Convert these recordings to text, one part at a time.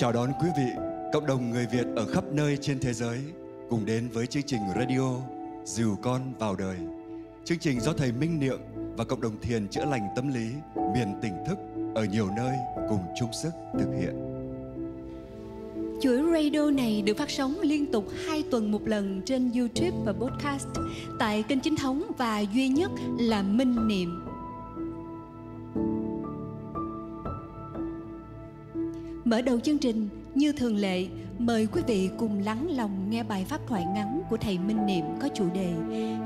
Chào đón quý vị, cộng đồng người Việt ở khắp nơi trên thế giới cùng đến với chương trình radio Dìu con vào đời. Chương trình do thầy Minh Niệm và cộng đồng thiền chữa lành tâm lý miền tỉnh thức ở nhiều nơi cùng chung sức thực hiện. Chuỗi radio này được phát sóng liên tục 2 tuần một lần trên YouTube và podcast tại kênh chính thống và duy nhất là Minh Niệm. Mở đầu chương trình, như thường lệ, mời quý vị cùng lắng lòng nghe bài pháp thoại ngắn của thầy Minh Niệm có chủ đề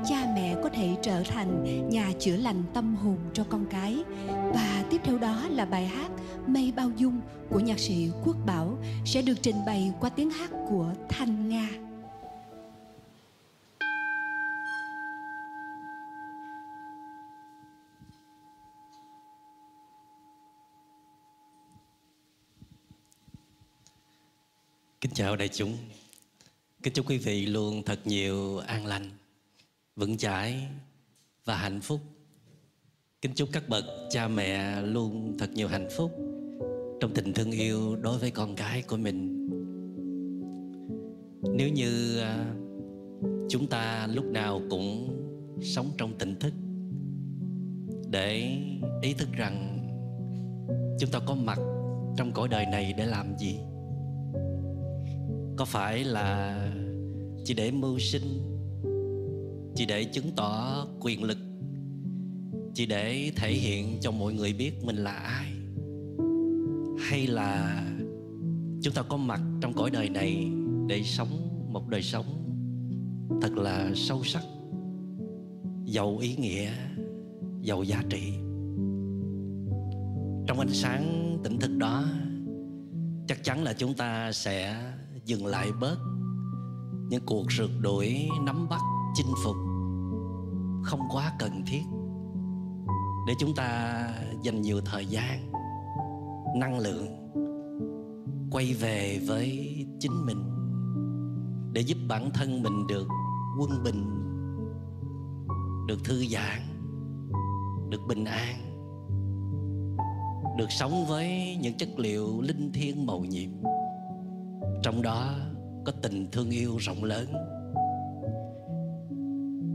Cha mẹ có thể trở thành nhà chữa lành tâm hồn cho con cái. Và tiếp theo đó là bài hát Mây bao dung của nhạc sĩ Quốc Bảo sẽ được trình bày qua tiếng hát của Thanh Nga. Kính chào đại chúng. Kính chúc quý vị luôn thật nhiều an lành, Vững chãi và hạnh phúc. Kính chúc các bậc cha mẹ luôn thật nhiều hạnh phúc Trong tình thương yêu đối với con cái của mình. Nếu như à, chúng ta lúc nào cũng sống trong tỉnh thức Để ý thức rằng chúng ta có mặt trong cõi đời này để làm gì? Có phải là chỉ để mưu sinh, chỉ để chứng tỏ quyền lực, chỉ để thể hiện cho mọi người biết mình là ai? Hay là chúng ta có mặt trong cõi đời này để sống một đời sống thật là sâu sắc, giàu ý nghĩa, giàu giá trị? Trong ánh sáng tỉnh thức đó, chắc chắn là chúng ta sẽ dừng lại bớt. Những cuộc rượt đuổi, nắm bắt, chinh phục không quá cần thiết. Để chúng ta dành nhiều thời gian, năng lượng quay về với chính mình, để giúp bản thân mình được quân bình, được thư giãn, được bình an, được sống với những chất liệu linh thiêng màu nhiệm trong đó có tình thương yêu rộng lớn.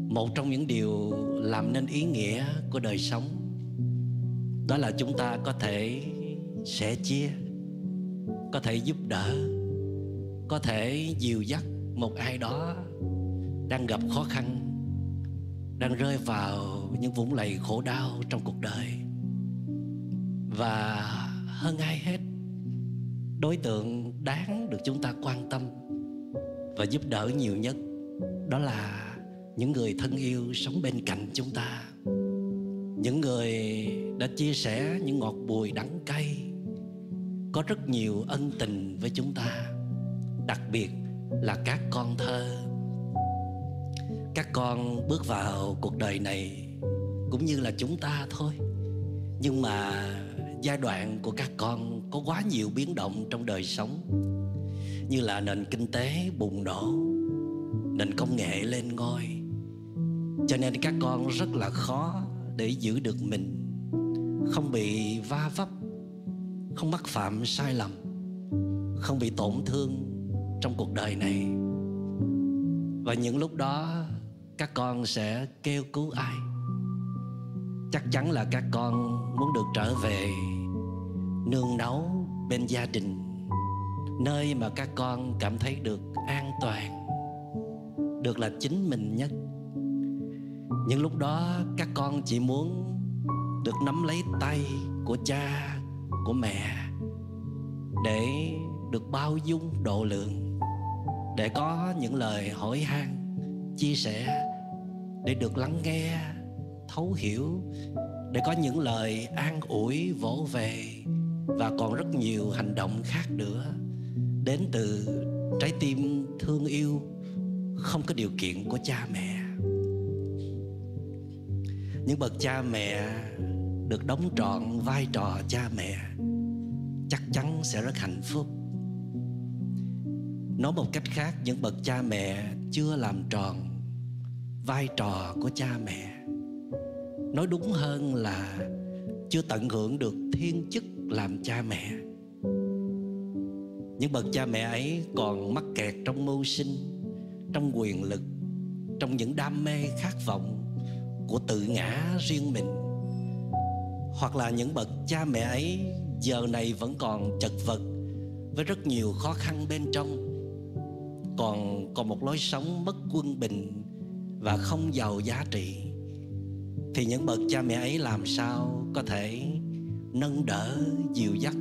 Một trong những điều làm nên ý nghĩa của đời sống, đó là chúng ta có thể sẻ chia, có thể giúp đỡ, có thể dìu dắt một ai đó đang gặp khó khăn, đang rơi vào những vũng lầy khổ đau trong cuộc đời. Và hơn ai hết đối tượng đáng được chúng ta quan tâm và giúp đỡ nhiều nhất, đó là những người thân yêu sống bên cạnh chúng ta, những người đã chia sẻ những ngọt bùi đắng cay, có rất nhiều ân tình với chúng ta, đặc biệt là các con thơ. Các con bước vào cuộc đời này cũng như là chúng ta thôi, nhưng mà giai đoạn của các con có quá nhiều biến động trong đời sống, như là nền kinh tế bùng nổ, nền công nghệ lên ngôi. Cho nên các con rất là khó để giữ được mình, không bị va vấp, không mắc phạm sai lầm, không bị tổn thương trong cuộc đời này. Và những lúc đó, các con sẽ kêu cứu ai? Chắc chắn là các con muốn được trở về nương náu bên gia đình, nơi mà các con cảm thấy được an toàn, được là chính mình nhất. Những lúc đó, các con chỉ muốn được nắm lấy tay của cha, của mẹ, để được bao dung độ lượng, để có những lời hỏi han, chia sẻ, để được lắng nghe thấu hiểu, để có những lời an ủi, vỗ về, và còn rất nhiều hành động khác nữa. Đến từ trái tim thương yêu, không có điều kiện của cha mẹ. Những bậc cha mẹ được đóng trọn vai trò cha mẹ chắc chắn sẽ rất hạnh phúc. Nói một cách khác, những bậc cha mẹ chưa làm tròn vai trò của cha mẹ nói đúng hơn là chưa tận hưởng được thiên chức làm cha mẹ. Những bậc cha mẹ ấy còn mắc kẹt trong mưu sinh, trong quyền lực, trong những đam mê khát vọng của tự ngã riêng mình. Hoặc là những bậc cha mẹ ấy giờ này vẫn còn chật vật với rất nhiều khó khăn bên trong, còn còn một lối sống mất quân bình và không giàu giá trị thì những bậc cha mẹ ấy làm sao có thể nâng đỡ, dìu dắt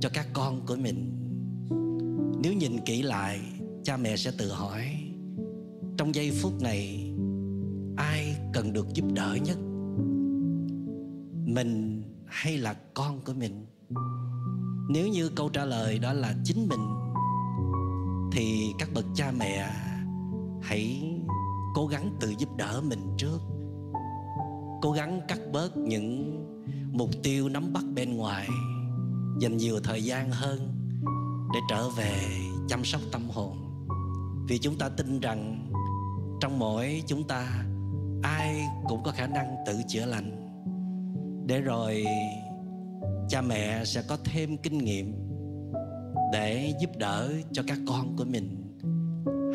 cho các con của mình? Nếu nhìn kỹ lại, cha mẹ sẽ tự hỏi, trong giây phút này, ai cần được giúp đỡ nhất? Mình hay là con của mình? Nếu như câu trả lời đó là chính mình, thì các bậc cha mẹ hãy cố gắng tự giúp đỡ mình trước cố gắng cắt bớt những mục tiêu nắm bắt bên ngoài, dành nhiều thời gian hơn để trở về chăm sóc tâm hồn. Vì chúng ta tin rằng trong mỗi chúng ta, ai cũng có khả năng tự chữa lành. Để rồi cha mẹ sẽ có thêm kinh nghiệm để giúp đỡ cho các con của mình.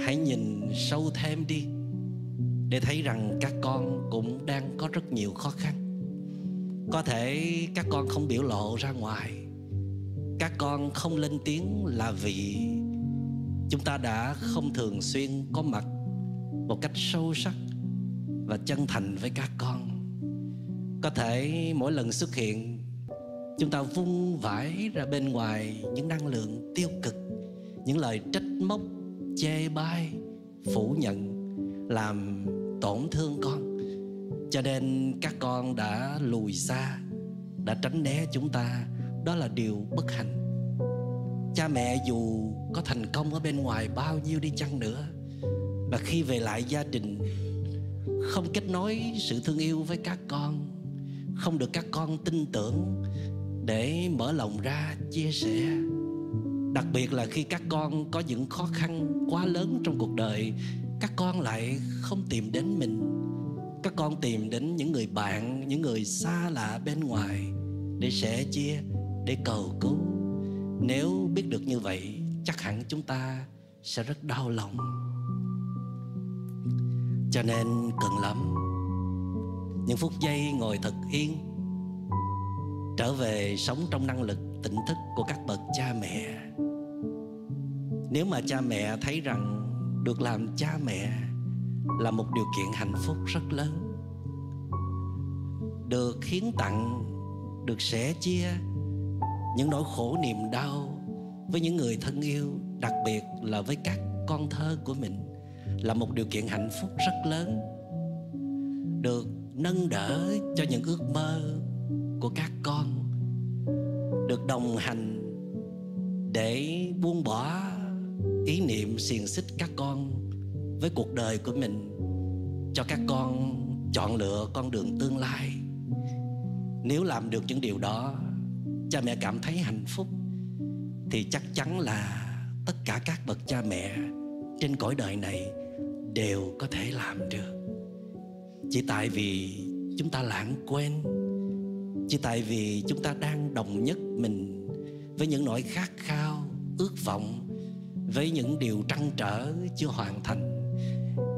Hãy nhìn sâu thêm đi để thấy rằng các con cũng đang có rất nhiều khó khăn. Có thể các con không biểu lộ ra ngoài. Các con không lên tiếng là vì chúng ta đã không thường xuyên có mặt một cách sâu sắc và chân thành với các con. Có thể mỗi lần xuất hiện, chúng ta vung vãi ra bên ngoài những năng lượng tiêu cực, những lời trách móc, chê bai, phủ nhận, làm tổn thương con. Cho nên các con đã lùi xa, đã tránh né chúng ta. Đó là điều bất hạnh. Cha mẹ dù có thành công ở bên ngoài bao nhiêu đi chăng nữa, mà khi về lại gia đình, không kết nối sự thương yêu với các con, không được các con tin tưởng để mở lòng ra chia sẻ. Đặc biệt là khi các con có những khó khăn quá lớn trong cuộc đời các con lại không tìm đến mình. Các con tìm đến những người bạn, những người xa lạ bên ngoài để sẻ chia, để cầu cứu. Nếu biết được như vậy, chắc hẳn chúng ta sẽ rất đau lòng. Cho nên cần lắm. Những phút giây ngồi thật yên, trở về sống trong năng lực, tỉnh thức của các bậc cha mẹ. Nếu mà cha mẹ thấy rằng được làm cha mẹ là một điều kiện hạnh phúc rất lớn. Được hiến tặng, được sẻ chia những nỗi khổ niềm đau với những người thân yêu, đặc biệt là với các con thơ của mình, là một điều kiện hạnh phúc rất lớn. Được nâng đỡ cho những ước mơ của các con. Được đồng hành để buông bỏ ý niệm xiềng xích các con với cuộc đời của mình, cho các con chọn lựa con đường tương lai. Nếu làm được những điều đó, cha mẹ cảm thấy hạnh phúc, thì chắc chắn là tất cả các bậc cha mẹ trên cõi đời này đều có thể làm được. Chỉ tại vì chúng ta lãng quên, chỉ tại vì chúng ta đang đồng nhất mình với những nỗi khát khao, ước vọng với những điều trăn trở chưa hoàn thành.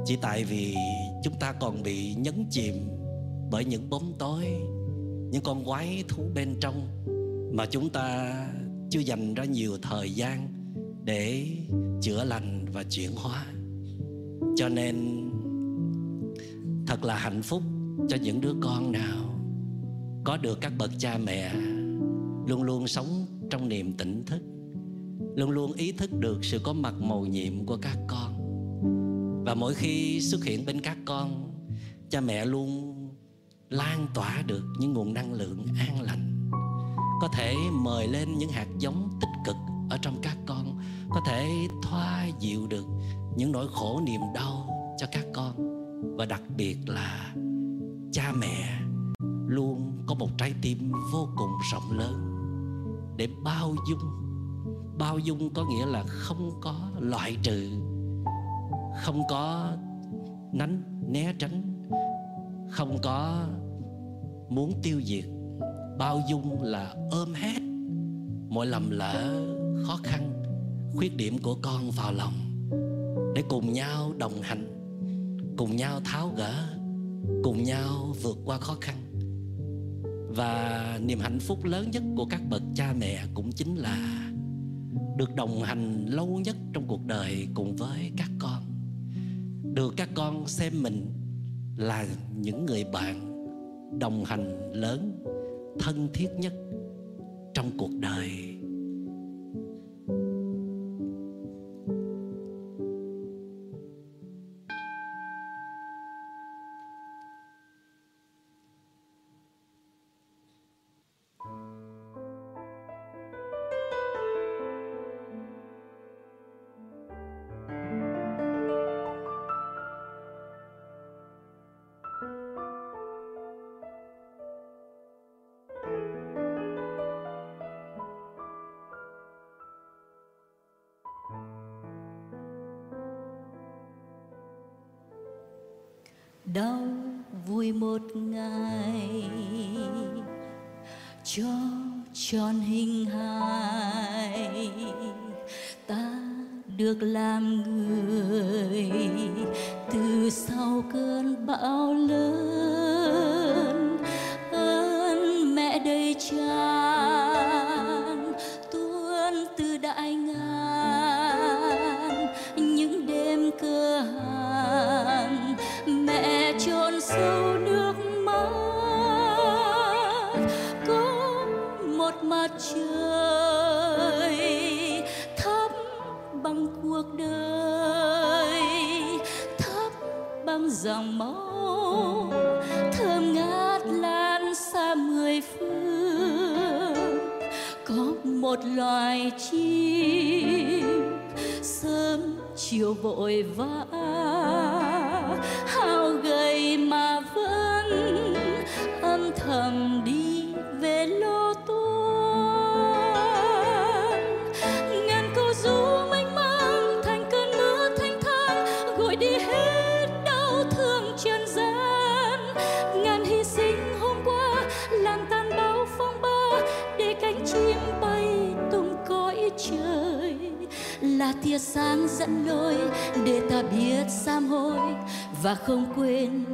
Chỉ tại vì chúng ta còn bị nhấn chìm bởi những bóng tối, những con quái thú bên trong mà chúng ta chưa dành ra nhiều thời gian để chữa lành và chuyển hóa. Cho nên, thật là hạnh phúc cho những đứa con nào có được các bậc cha mẹ luôn luôn sống trong niềm tỉnh thức luôn luôn ý thức được sự có mặt mầu nhiệm của các con. Và mỗi khi xuất hiện bên các con, cha mẹ luôn lan tỏa được những nguồn năng lượng an lành. Có thể mời lên những hạt giống tích cực ở trong các con. Có thể thoa dịu được những nỗi khổ niềm đau cho các con. Và đặc biệt là cha mẹ luôn có một trái tim vô cùng rộng lớn để bao dung bao dung có nghĩa là không có loại trừ, không có nánh, né tránh, không có muốn tiêu diệt. Bao dung là ôm hết mọi lầm lỡ, khó khăn, khuyết điểm của con vào lòng để cùng nhau đồng hành, cùng nhau tháo gỡ, cùng nhau vượt qua khó khăn. Và niềm hạnh phúc lớn nhất của các bậc cha mẹ cũng chính là được đồng hành lâu nhất trong cuộc đời cùng với các con. Được các con xem mình là những người bạn đồng hành lớn, thân thiết nhất trong cuộc đời. thầm đi về lô tuôn. Ngàn câu ru mênh mang, thành cơn mưa thanh thang gọi đi hết đau thương trần gian. Ngàn hy sinh hôm qua làm tan bao phong ba, để cánh chim bay tung cõi trời. Là tia sáng dẫn lối để ta biết sám hối và không quên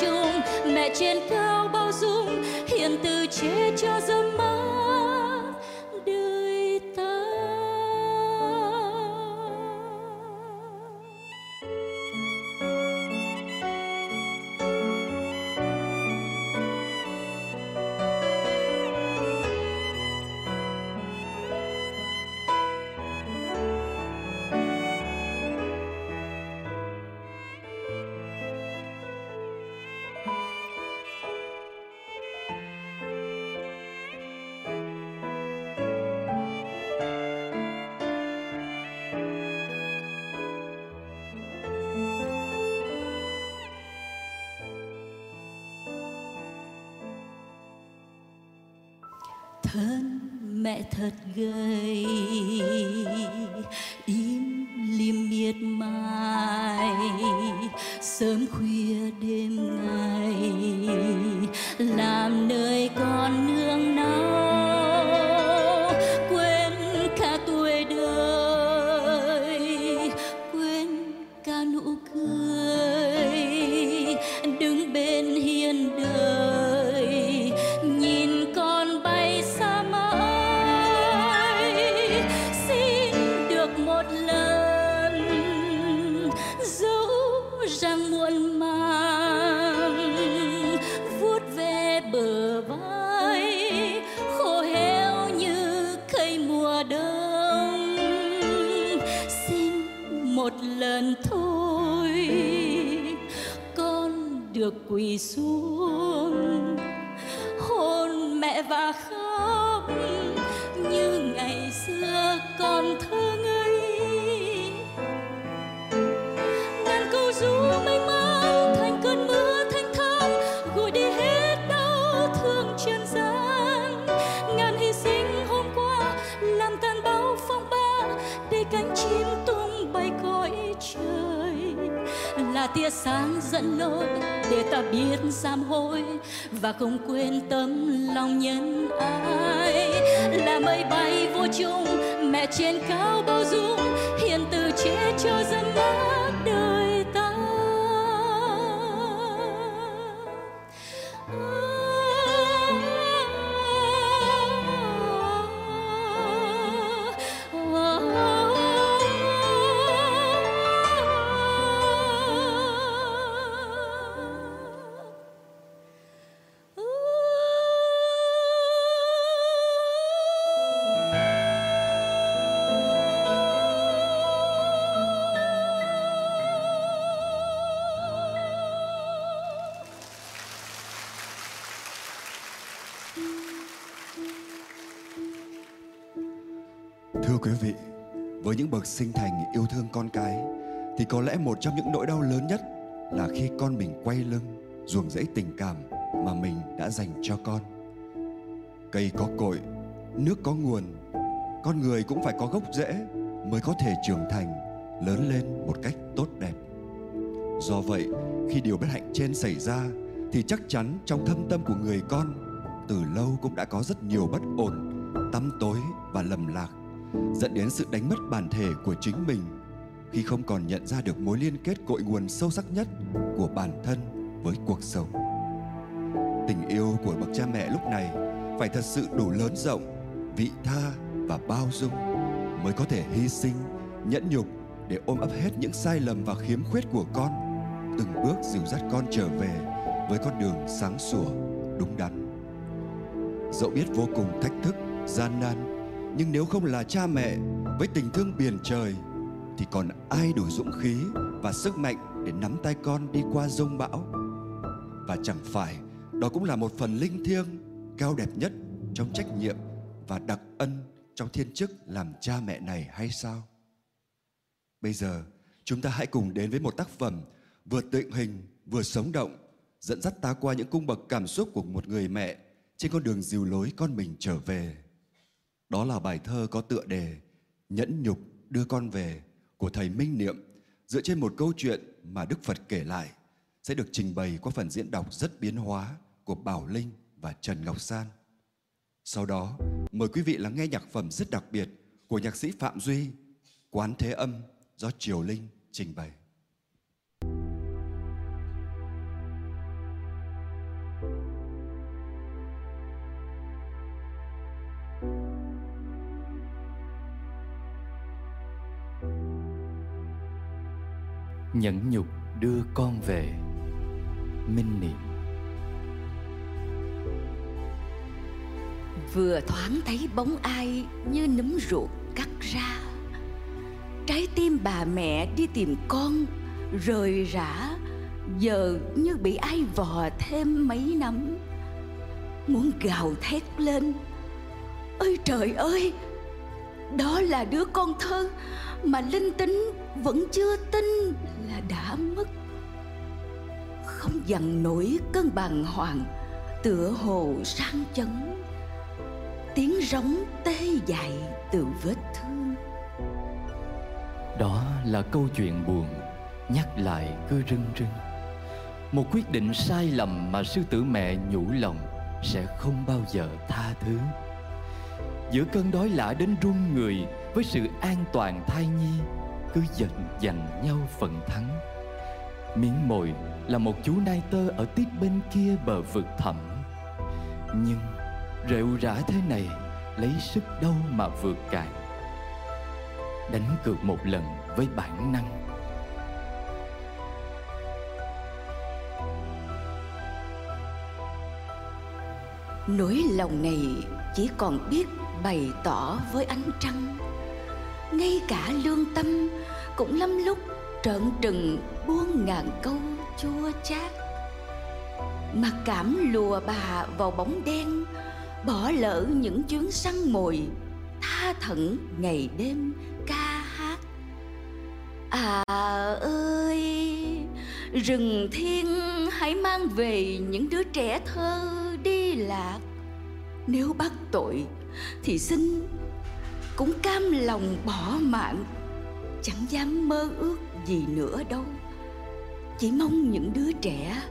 chung. Mẹ trên cao bao dung hiền từ chế cho dân thật ghê Thưa quý vị, với những bậc sinh thành yêu thương con cái thì có lẽ một trong những nỗi đau lớn nhất là khi con mình quay lưng ruồng rẫy tình cảm mà mình đã dành cho con. Cây có cội, nước có nguồn, con người cũng phải có gốc rễ mới có thể trưởng thành, lớn lên một cách tốt đẹp. Do vậy, khi điều bất hạnh trên xảy ra thì chắc chắn trong thâm tâm của người con từ lâu cũng đã có rất nhiều bất ổn, tăm tối và lầm lạc dẫn đến sự đánh mất bản thể của chính mình khi không còn nhận ra được mối liên kết cội nguồn sâu sắc nhất của bản thân với cuộc sống. Tình yêu của bậc cha mẹ lúc này phải thật sự đủ lớn rộng, vị tha và bao dung mới có thể hy sinh, nhẫn nhục để ôm ấp hết những sai lầm và khiếm khuyết của con, từng bước dìu dắt con trở về với con đường sáng sủa, đúng đắn. Dẫu biết vô cùng thách thức, gian nan nhưng nếu không là cha mẹ với tình thương biển trời, thì còn ai đủ dũng khí và sức mạnh để nắm tay con đi qua rông bão? Và chẳng phải đó cũng là một phần linh thiêng cao đẹp nhất trong trách nhiệm và đặc ân trong thiên chức làm cha mẹ này hay sao? Bây giờ, chúng ta hãy cùng đến với một tác phẩm vừa tượng hình, vừa sống động, dẫn dắt ta qua những cung bậc cảm xúc của một người mẹ trên con đường dìu lối con mình trở về đó là bài thơ có tựa đề Nhẫn nhục đưa con về của thầy Minh Niệm dựa trên một câu chuyện mà Đức Phật kể lại sẽ được trình bày qua phần diễn đọc rất biến hóa của Bảo Linh và Trần Ngọc San. Sau đó, mời quý vị lắng nghe nhạc phẩm rất đặc biệt của nhạc sĩ Phạm Duy, Quán Thế Âm do Triều Linh trình bày. Nhẫn nhục đưa con về minh niệm. Vừa thoáng thấy bóng ai như nấm ruột cắt ra. Trái tim bà mẹ đi tìm con, rời rã, giờ như bị ai vò thêm mấy năm. Muốn gào thét lên ơi trời ơi, đó là đứa con thơ mà linh tính vẫn chưa tin là đã mất. Không dằn nổi cơn bàng hoàng, tựa hồ sang chấn. Tiếng rống tê dại từ vết thương. Đó là câu chuyện buồn, nhắc lại cứ rưng rưng. Một quyết định sai lầm mà sư tử mẹ nhủ lòng sẽ không bao giờ tha thứ. Giữa cơn đói lạ đến run người với sự an toàn thai nhi cứ giận giành nhau phần thắng. Miếng mồi là một chú nai tơ ở tít bên kia bờ vực thẳm. Nhưng rệu rã thế này lấy sức đâu mà vượt cạn. Đánh cược một lần với bản năng. Nỗi lòng này chỉ còn biết bày tỏ với ánh trăng ngay cả lương tâm cũng lắm lúc trợn trừng buông ngàn câu chua chát. Mặc cảm lùa bà vào bóng đen, bỏ lỡ những chuyến săn mồi, tha thẩn ngày đêm ca hát. À ơi, rừng thiên hãy mang về những đứa trẻ thơ đi lạc. Nếu bắt tội thì xin cũng cam lòng bỏ mạng. Chẳng dám mơ ước gì nữa đâu. Chỉ mong những đứa trẻ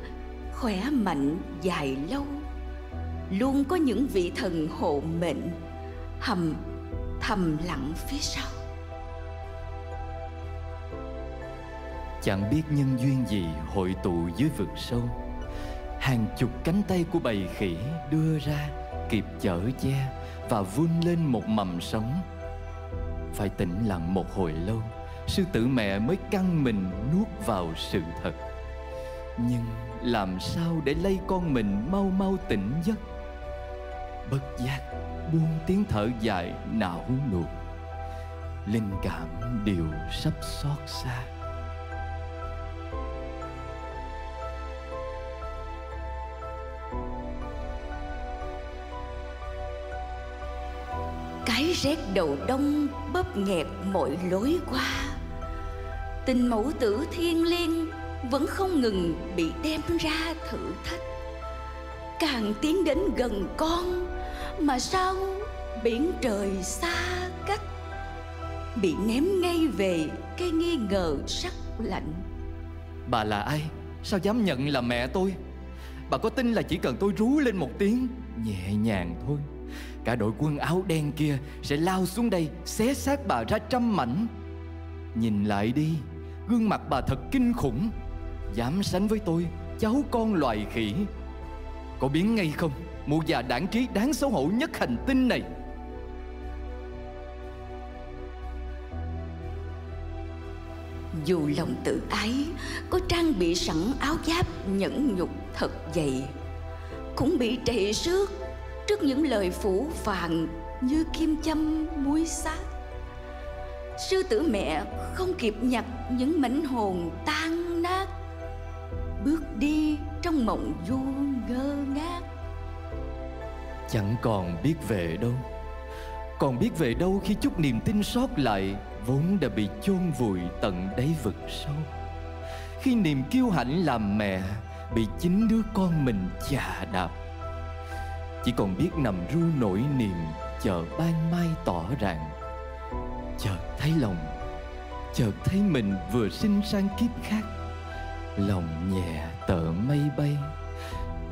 khỏe mạnh dài lâu. Luôn có những vị thần hộ mệnh hầm thầm lặng phía sau. Chẳng biết nhân duyên gì hội tụ dưới vực sâu. Hàng chục cánh tay của bầy khỉ đưa ra kịp chở che và vươn lên một mầm sống phải tĩnh lặng một hồi lâu, sư tử mẹ mới căng mình nuốt vào sự thật. Nhưng làm sao để lây con mình mau mau tỉnh giấc? Bất giác buông tiếng thở dài não nuột. Linh cảm đều sắp xót xa. Cái rét đầu đông bóp nghẹt mọi lối qua. Tình mẫu tử thiên liêng vẫn không ngừng bị đem ra thử thách. Càng tiến đến gần con mà sao biển trời xa cách? Bị ném ngay về cái nghi ngờ sắc lạnh. Bà là ai? Sao dám nhận là mẹ tôi? Bà có tin là chỉ cần tôi rú lên một tiếng, Nhẹ nhàng thôi. Cả đội quân áo đen kia sẽ lao xuống đây Xé xác bà ra trăm mảnh. Nhìn lại đi, Gương mặt bà thật kinh khủng. Dám sánh với tôi, Cháu con loài khỉ. Có biến ngay không? Mụ già đảng trí đáng xấu hổ nhất hành tinh này. Dù lòng tự ái, có trang bị sẵn áo giáp nhẫn nhục thật dày, cũng bị trầy xước trước những lời phủ phàng như kim châm muối sát sư tử mẹ không kịp nhặt những mảnh hồn tan nát, bước đi trong mộng du ngơ ngác. Chẳng còn biết về đâu, Còn biết về đâu khi chút niềm tin sót lại Vốn đã bị chôn vùi tận đáy vực sâu. Khi niềm kiêu hãnh làm mẹ, Bị chính đứa con mình chà đạp. Chỉ còn biết nằm ru nỗi niềm, Chờ ban mai tỏ ràng. Chợt thấy lòng, Chợt thấy mình vừa sinh sang kiếp khác. Lòng nhẹ tợ mây bay,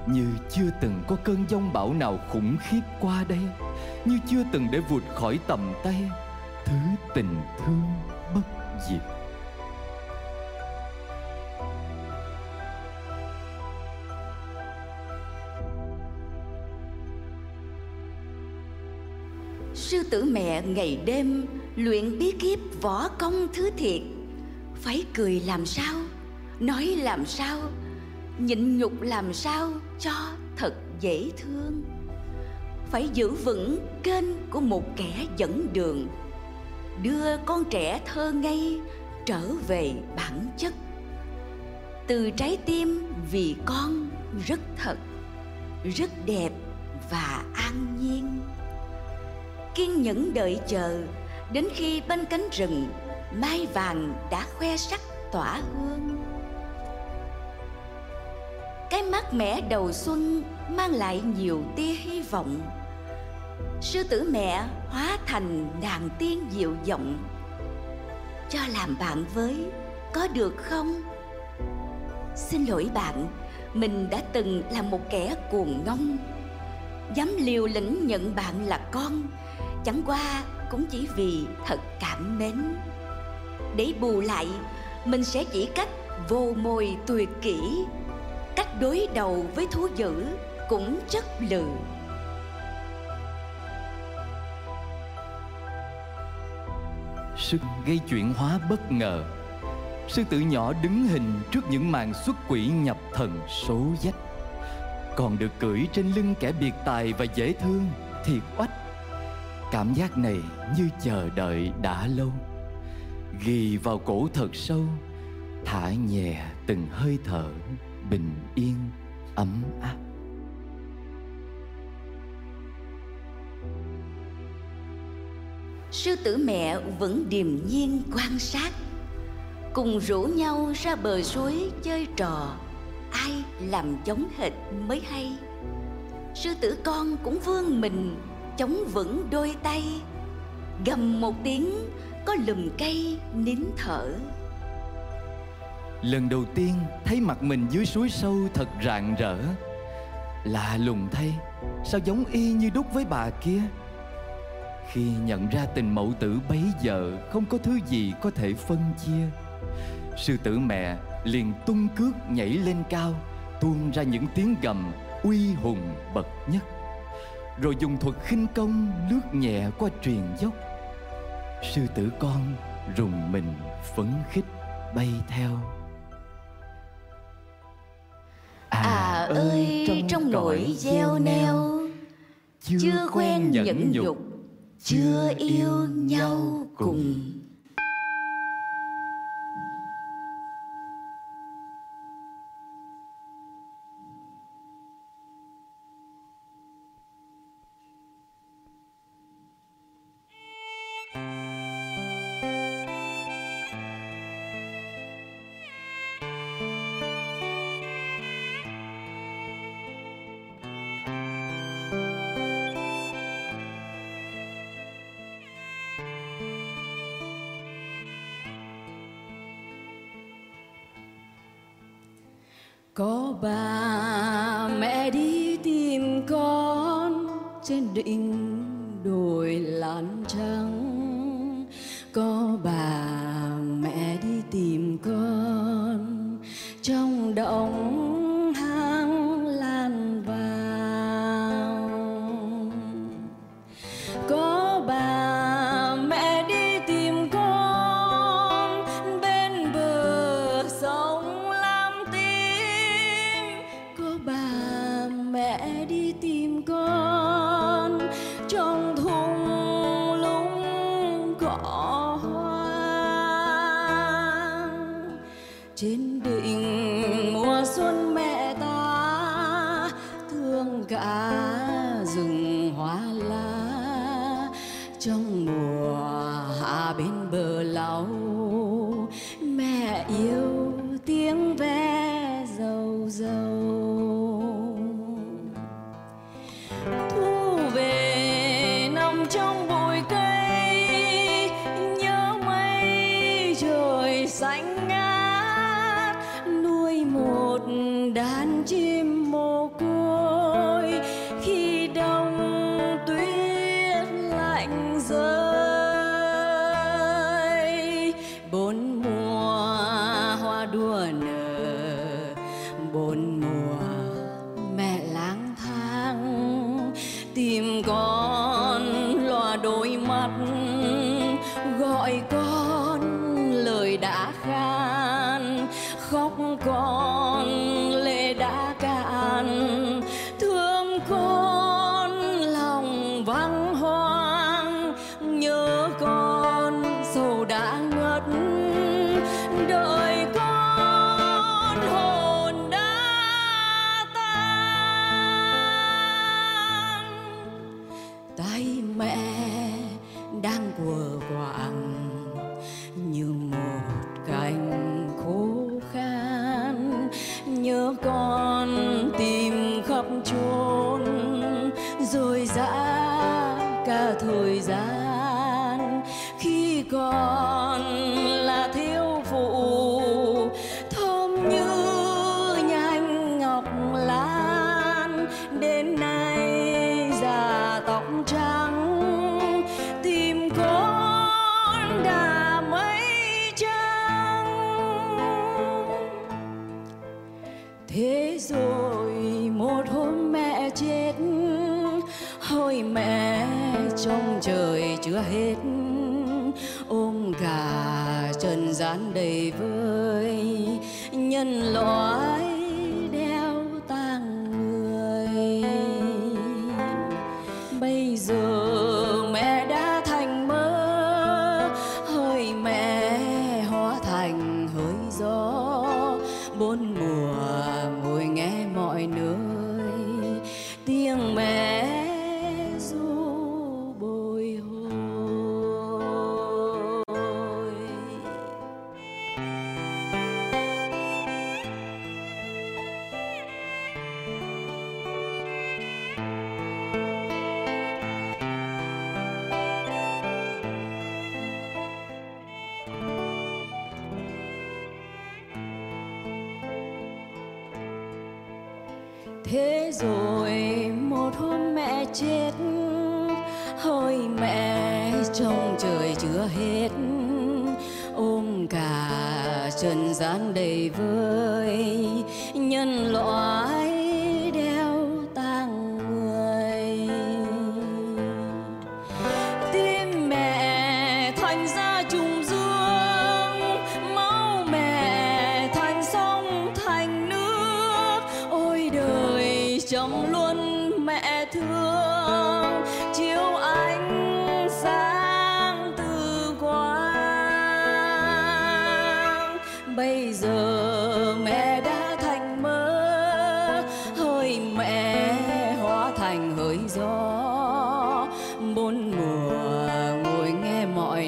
như chưa từng có cơn giông bão nào khủng khiếp qua đây. Như chưa từng để vụt khỏi tầm tay, thứ tình thương bất diệt. Sư tử mẹ ngày đêm luyện bí kíp võ công thứ thiệt. Phải cười làm sao, nói làm sao, nhịn nhục làm sao cho thật dễ thương. Phải giữ vững kênh của một kẻ dẫn đường, đưa con trẻ thơ ngây trở về bản chất. Từ trái tim vì con rất thật, rất đẹp và an nhiên kiên nhẫn đợi chờ. Đến khi bên cánh rừng, mai vàng đã khoe sắc tỏa hương. Cái mát mẻ đầu xuân mang lại nhiều tia hy vọng. Sư tử mẹ hóa thành nàng tiên dịu giọng. Cho làm bạn với, có được không? Xin lỗi bạn, mình đã từng là một kẻ cuồng ngông. Dám liều lĩnh nhận bạn là con chẳng qua cũng chỉ vì thật cảm mến. Để bù lại, mình sẽ chỉ cách vô môi tuyệt kỹ. Cách đối đầu với thú dữ cũng rất lừ sức gây chuyển hóa bất ngờ. Sư tử nhỏ đứng hình trước những màn xuất quỷ nhập thần số dách còn được cưỡi trên lưng kẻ biệt tài và dễ thương thiệt oách cảm giác này như chờ đợi đã lâu. Ghi vào cổ thật sâu, thả nhẹ từng hơi thở bình yên, ấm áp. Sư tử mẹ vẫn điềm nhiên quan sát, cùng rủ nhau ra bờ suối chơi trò. Ai làm giống hệt mới hay. Sư tử con cũng vươn mình chống vững đôi tay. Gầm một tiếng, có lùm cây nín thở. Lần đầu tiên thấy mặt mình dưới suối sâu thật rạng rỡ. Lạ lùng thay, Sao giống y như đúc với bà kia? Khi nhận ra tình mẫu tử bấy giờ, Không có thứ gì có thể phân chia. Sư tử mẹ liền tung cước nhảy lên cao, Tuôn ra những tiếng gầm uy hùng bậc nhất. Rồi dùng thuật khinh công lướt nhẹ qua truyền dốc. Sư tử con rùng mình phấn khích bay theo. À ơi trong nỗi gieo neo Chưa quen nhẫn nhục Chưa yêu nhau cùng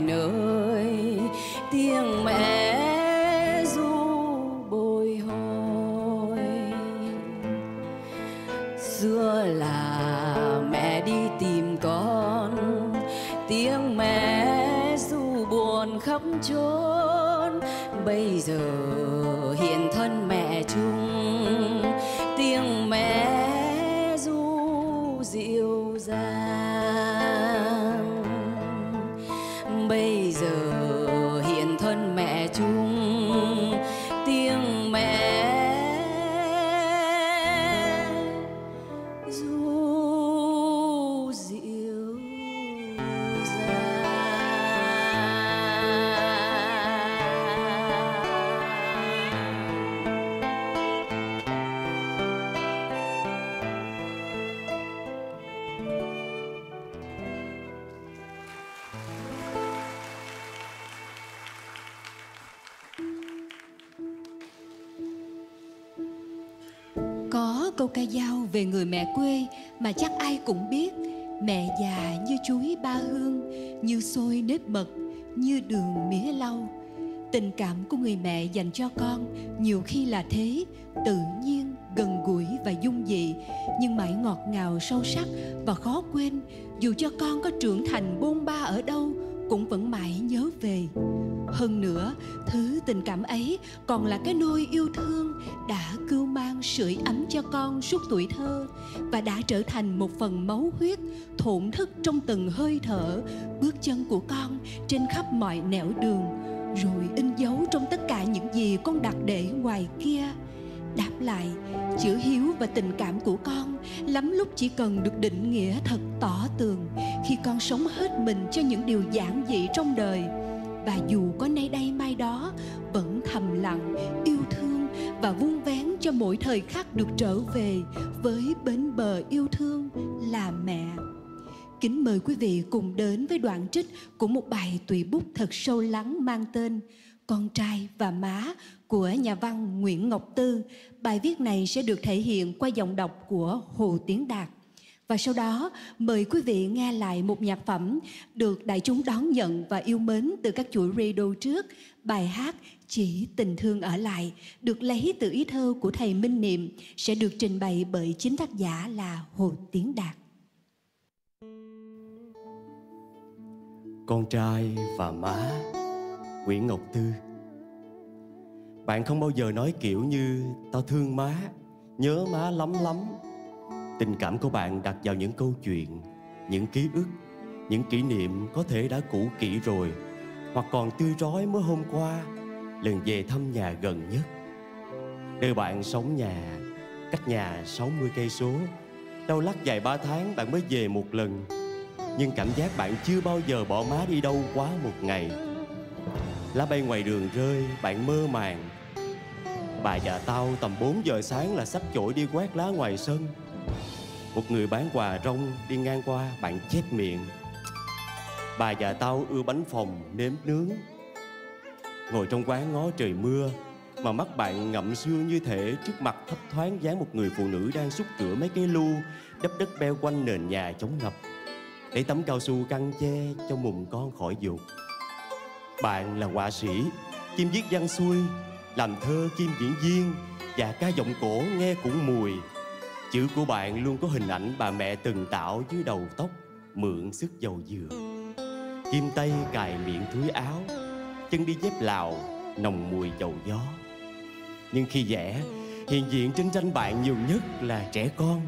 nghe mọi câu ca dao về người mẹ quê mà chắc ai cũng biết. Mẹ già như chuối ba hương, như xôi nếp mật, như đường mía lau. Tình cảm của người mẹ dành cho con nhiều khi là thế Tự nhiên, gần gũi và dung dị Nhưng mãi ngọt ngào sâu sắc và khó quên Dù cho con có trưởng thành bôn ba ở đâu Cũng vẫn mãi nhớ về. Hơn nữa, thứ tình cảm ấy còn là cái nôi yêu thương đã cưu mang sưởi ấm cho con suốt tuổi thơ và đã trở thành một phần máu huyết thổn thức trong từng hơi thở, bước chân của con trên khắp mọi nẻo đường, rồi in dấu trong tất cả những gì con đặt để ngoài kia. Đáp lại, chữ hiếu và tình cảm của con lắm lúc chỉ cần được định nghĩa thật tỏ tường khi con sống hết mình cho những điều giản dị trong đời và dù có nay đây mai đó vẫn thầm lặng yêu thương và vuông vén cho mỗi thời khắc được trở về với bến bờ yêu thương là mẹ kính mời quý vị cùng đến với đoạn trích của một bài tùy bút thật sâu lắng mang tên con trai và má của nhà văn Nguyễn Ngọc Tư. Bài viết này sẽ được thể hiện qua giọng đọc của Hồ Tiến Đạt. Và sau đó, mời quý vị nghe lại một nhạc phẩm được đại chúng đón nhận và yêu mến từ các chuỗi radio trước. Bài hát chỉ tình thương ở lại, được lấy từ ý thơ của thầy Minh Niệm, sẽ được trình bày bởi chính tác giả là Hồ Tiến Đạt. Con trai và má, Nguyễn Ngọc Tư. Bạn không bao giờ nói kiểu như, Tao thương má, Nhớ má lắm lắm. Tình cảm của bạn đặt vào những câu chuyện, Những ký ức, Những kỷ niệm có thể đã cũ kỹ rồi, Hoặc còn tươi rói mới hôm qua. Lần về thăm nhà gần nhất. Nơi bạn sống nhà, Cách nhà 60 cây số. Đâu lắc dài ba tháng bạn mới về một lần. Nhưng cảm giác bạn chưa bao giờ bỏ má đi đâu quá một ngày. Lá bay ngoài đường rơi, Bạn mơ màng. Bà già tao tầm 4 giờ sáng là sắp chổi đi quét lá ngoài sân. Một người bán quà rong đi ngang qua, Bạn chép miệng. Bà già tao ưa bánh phồng nếm nướng. Ngồi trong quán ngó trời mưa, Mà mắt bạn ngậm sương như thể Trước mặt thấp thoáng dáng một người phụ nữ Đang xúc rửa mấy cái lu, Đắp đất beo quanh nền nhà chống ngập. Để tấm cao su căng che cho mùng con khỏi dục. Bạn là họa sĩ Kim viết văn xuôi, Làm thơ kim diễn viên, Và ca giọng cổ nghe cũng mùi. Chữ của bạn luôn có hình ảnh bà mẹ từng tạo dưới đầu tóc, Mượn sức dầu dừa. Kim tay cài miệng túi áo Chân đi dép lào, Nồng mùi dầu gió. Nhưng khi vẽ Hiện diện trên tranh bạn nhiều nhất là trẻ con.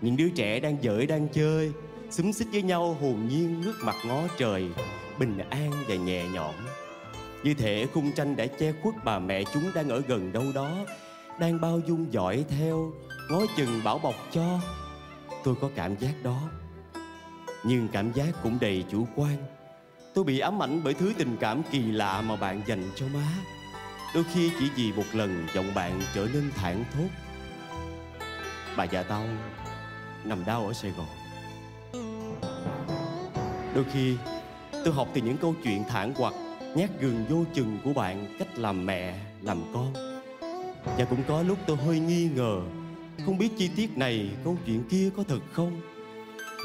Những đứa trẻ đang giỡn đang chơi, Xúm xích với nhau hồn nhiên ngước mặt ngó trời, Bình an và nhẹ nhõm. Như thể khung tranh đã che khuất bà mẹ chúng đang ở gần đâu đó, Đang bao dung dõi theo, Ngó chừng bảo bọc cho. Tôi có cảm giác đó, Nhưng cảm giác cũng đầy chủ quan. Tôi bị ám ảnh bởi thứ tình cảm kỳ lạ mà bạn dành cho má. Đôi khi chỉ vì một lần giọng bạn trở nên thản thốt. Bà già tao nằm đau ở Sài Gòn. Đôi khi tôi học từ những câu chuyện thản hoặc Nhát gừng vô chừng của bạn cách làm mẹ, làm con. Và cũng có lúc tôi hơi nghi ngờ Không biết chi tiết này, câu chuyện kia có thật không?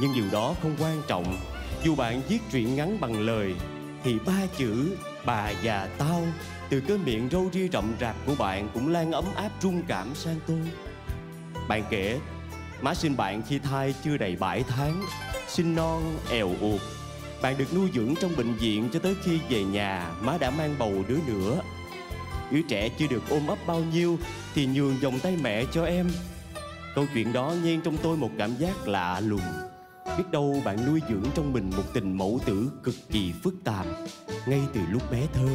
Nhưng điều đó không quan trọng. Dù bạn viết truyện ngắn bằng lời Thì ba chữ bà già tao từ cái miệng râu ria rậm rạp của bạn cũng lan ấm áp trung cảm sang tôi. Bạn kể Má sinh bạn khi thai chưa đầy 7 tháng Sinh non, èo uột Bạn được nuôi dưỡng trong bệnh viện cho tới khi về nhà Má đã mang bầu đứa nữa. Đứa trẻ chưa được ôm ấp bao nhiêu Thì nhường vòng tay mẹ cho em. Câu chuyện đó nhen trong tôi một cảm giác lạ lùng. Biết đâu bạn nuôi dưỡng trong mình một tình mẫu tử cực kỳ phức tạp. Ngay từ lúc bé thơ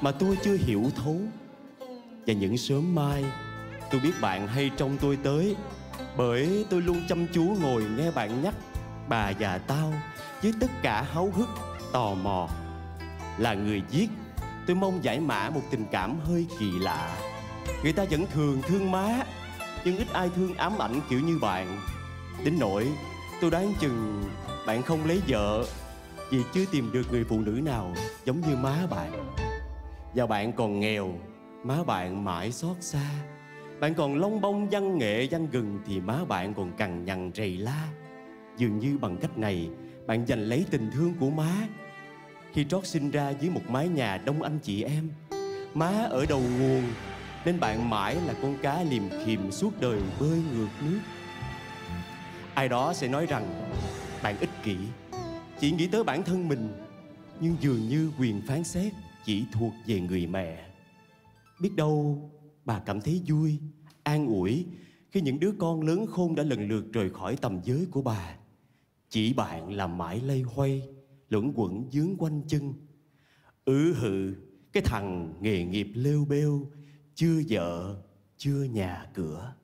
mà tôi chưa hiểu thấu. Và những sớm mai, tôi biết bạn hay trông tôi tới. Bởi tôi luôn chăm chú ngồi nghe bạn nhắc bà và tao với tất cả háo hức, tò mò. Là người viết, tôi mong giải mã một tình cảm hơi kỳ lạ. Người ta vẫn thường thương má, nhưng ít ai thương ám ảnh kiểu như bạn. Đến nỗi tôi đoán chừng bạn không lấy vợ vì chưa tìm được người phụ nữ nào giống như má bạn. Và bạn còn nghèo, Má bạn mãi xót xa. Bạn còn lông bông, văn nghệ, văn gừng Thì má bạn còn cằn nhằn, rầy la. Dường như bằng cách này, Bạn giành lấy tình thương của má. Khi trót sinh ra dưới một mái nhà đông anh chị em, Má ở đầu nguồn, Nên bạn mãi là con cá liềm khiềm suốt đời bơi ngược nước. Ai đó sẽ nói rằng, Bạn ích kỷ, Chỉ nghĩ tới bản thân mình, Nhưng dường như quyền phán xét chỉ thuộc về người mẹ. Biết đâu bà cảm thấy vui, an ủi khi những đứa con lớn khôn đã lần lượt rời khỏi tầm giới của bà. Chỉ bạn là mãi lây hoay, luẩn quẩn dướng quanh chân. Ừ Ứ hự cái thằng nghề nghiệp lêu bêu, chưa vợ, chưa nhà cửa.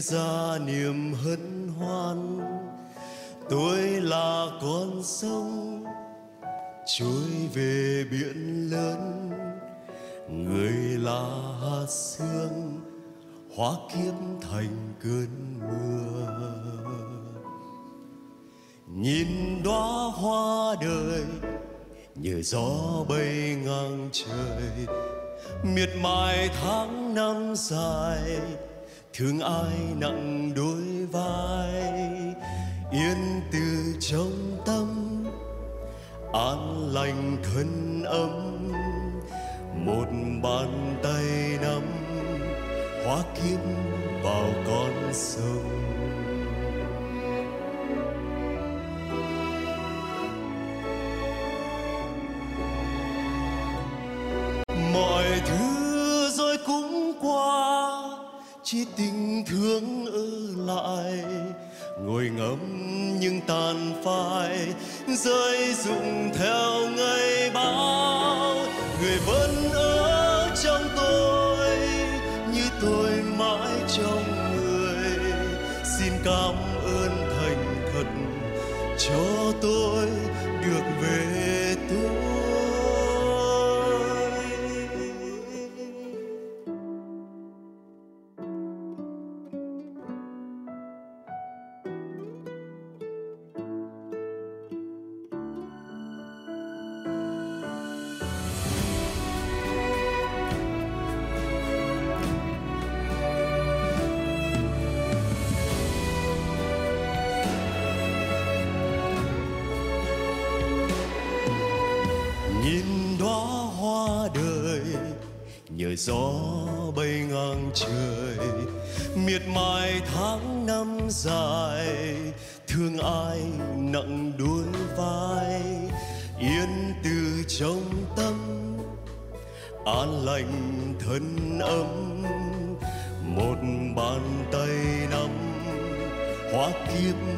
Chia ra niềm hân hoan. Tôi là con sông, trôi về biển lớn. Người là hạt sương, hóa kiếp thành cơn mưa. Nhìn đóa hoa đời như gió bay ngang trời. Miệt mài tháng năm dài thương ai nặng đôi vai, yên từ trong tâm, an lành thân ấm. Một bàn tay nắm hóa kiếp vào con sông. Chỉ tình thương ở lại, ngồi ngắm những tàn phai, rơi rụng theo ngày bão người vẫn ở trong tôi, như tôi mãi trong người. Xin cảm ơn thành thật cho gió bay ngang trời, miệt mài tháng năm dài, thương ai nặng đuôi vai, yên từ trong tâm, an lành thân ấm, một bàn tay nắm hóa kiếp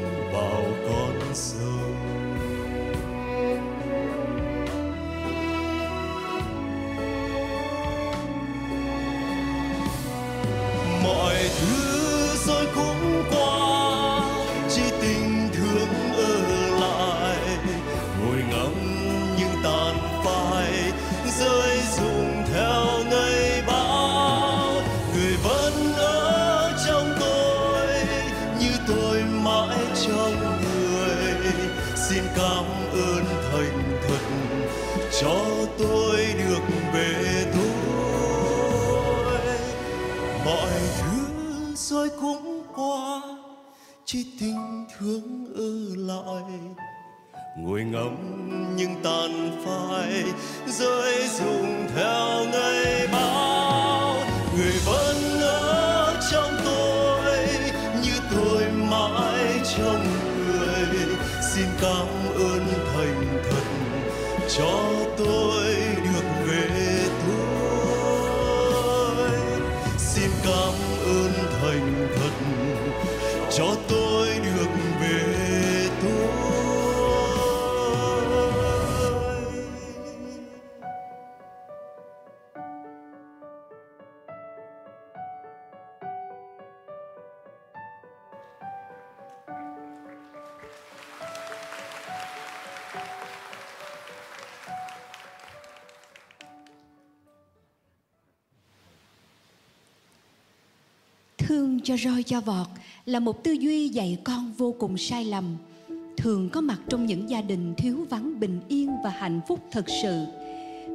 cho roi cho vọt là một tư duy dạy con vô cùng sai lầm. Thường có mặt trong những gia đình thiếu vắng bình yên và hạnh phúc thật sự.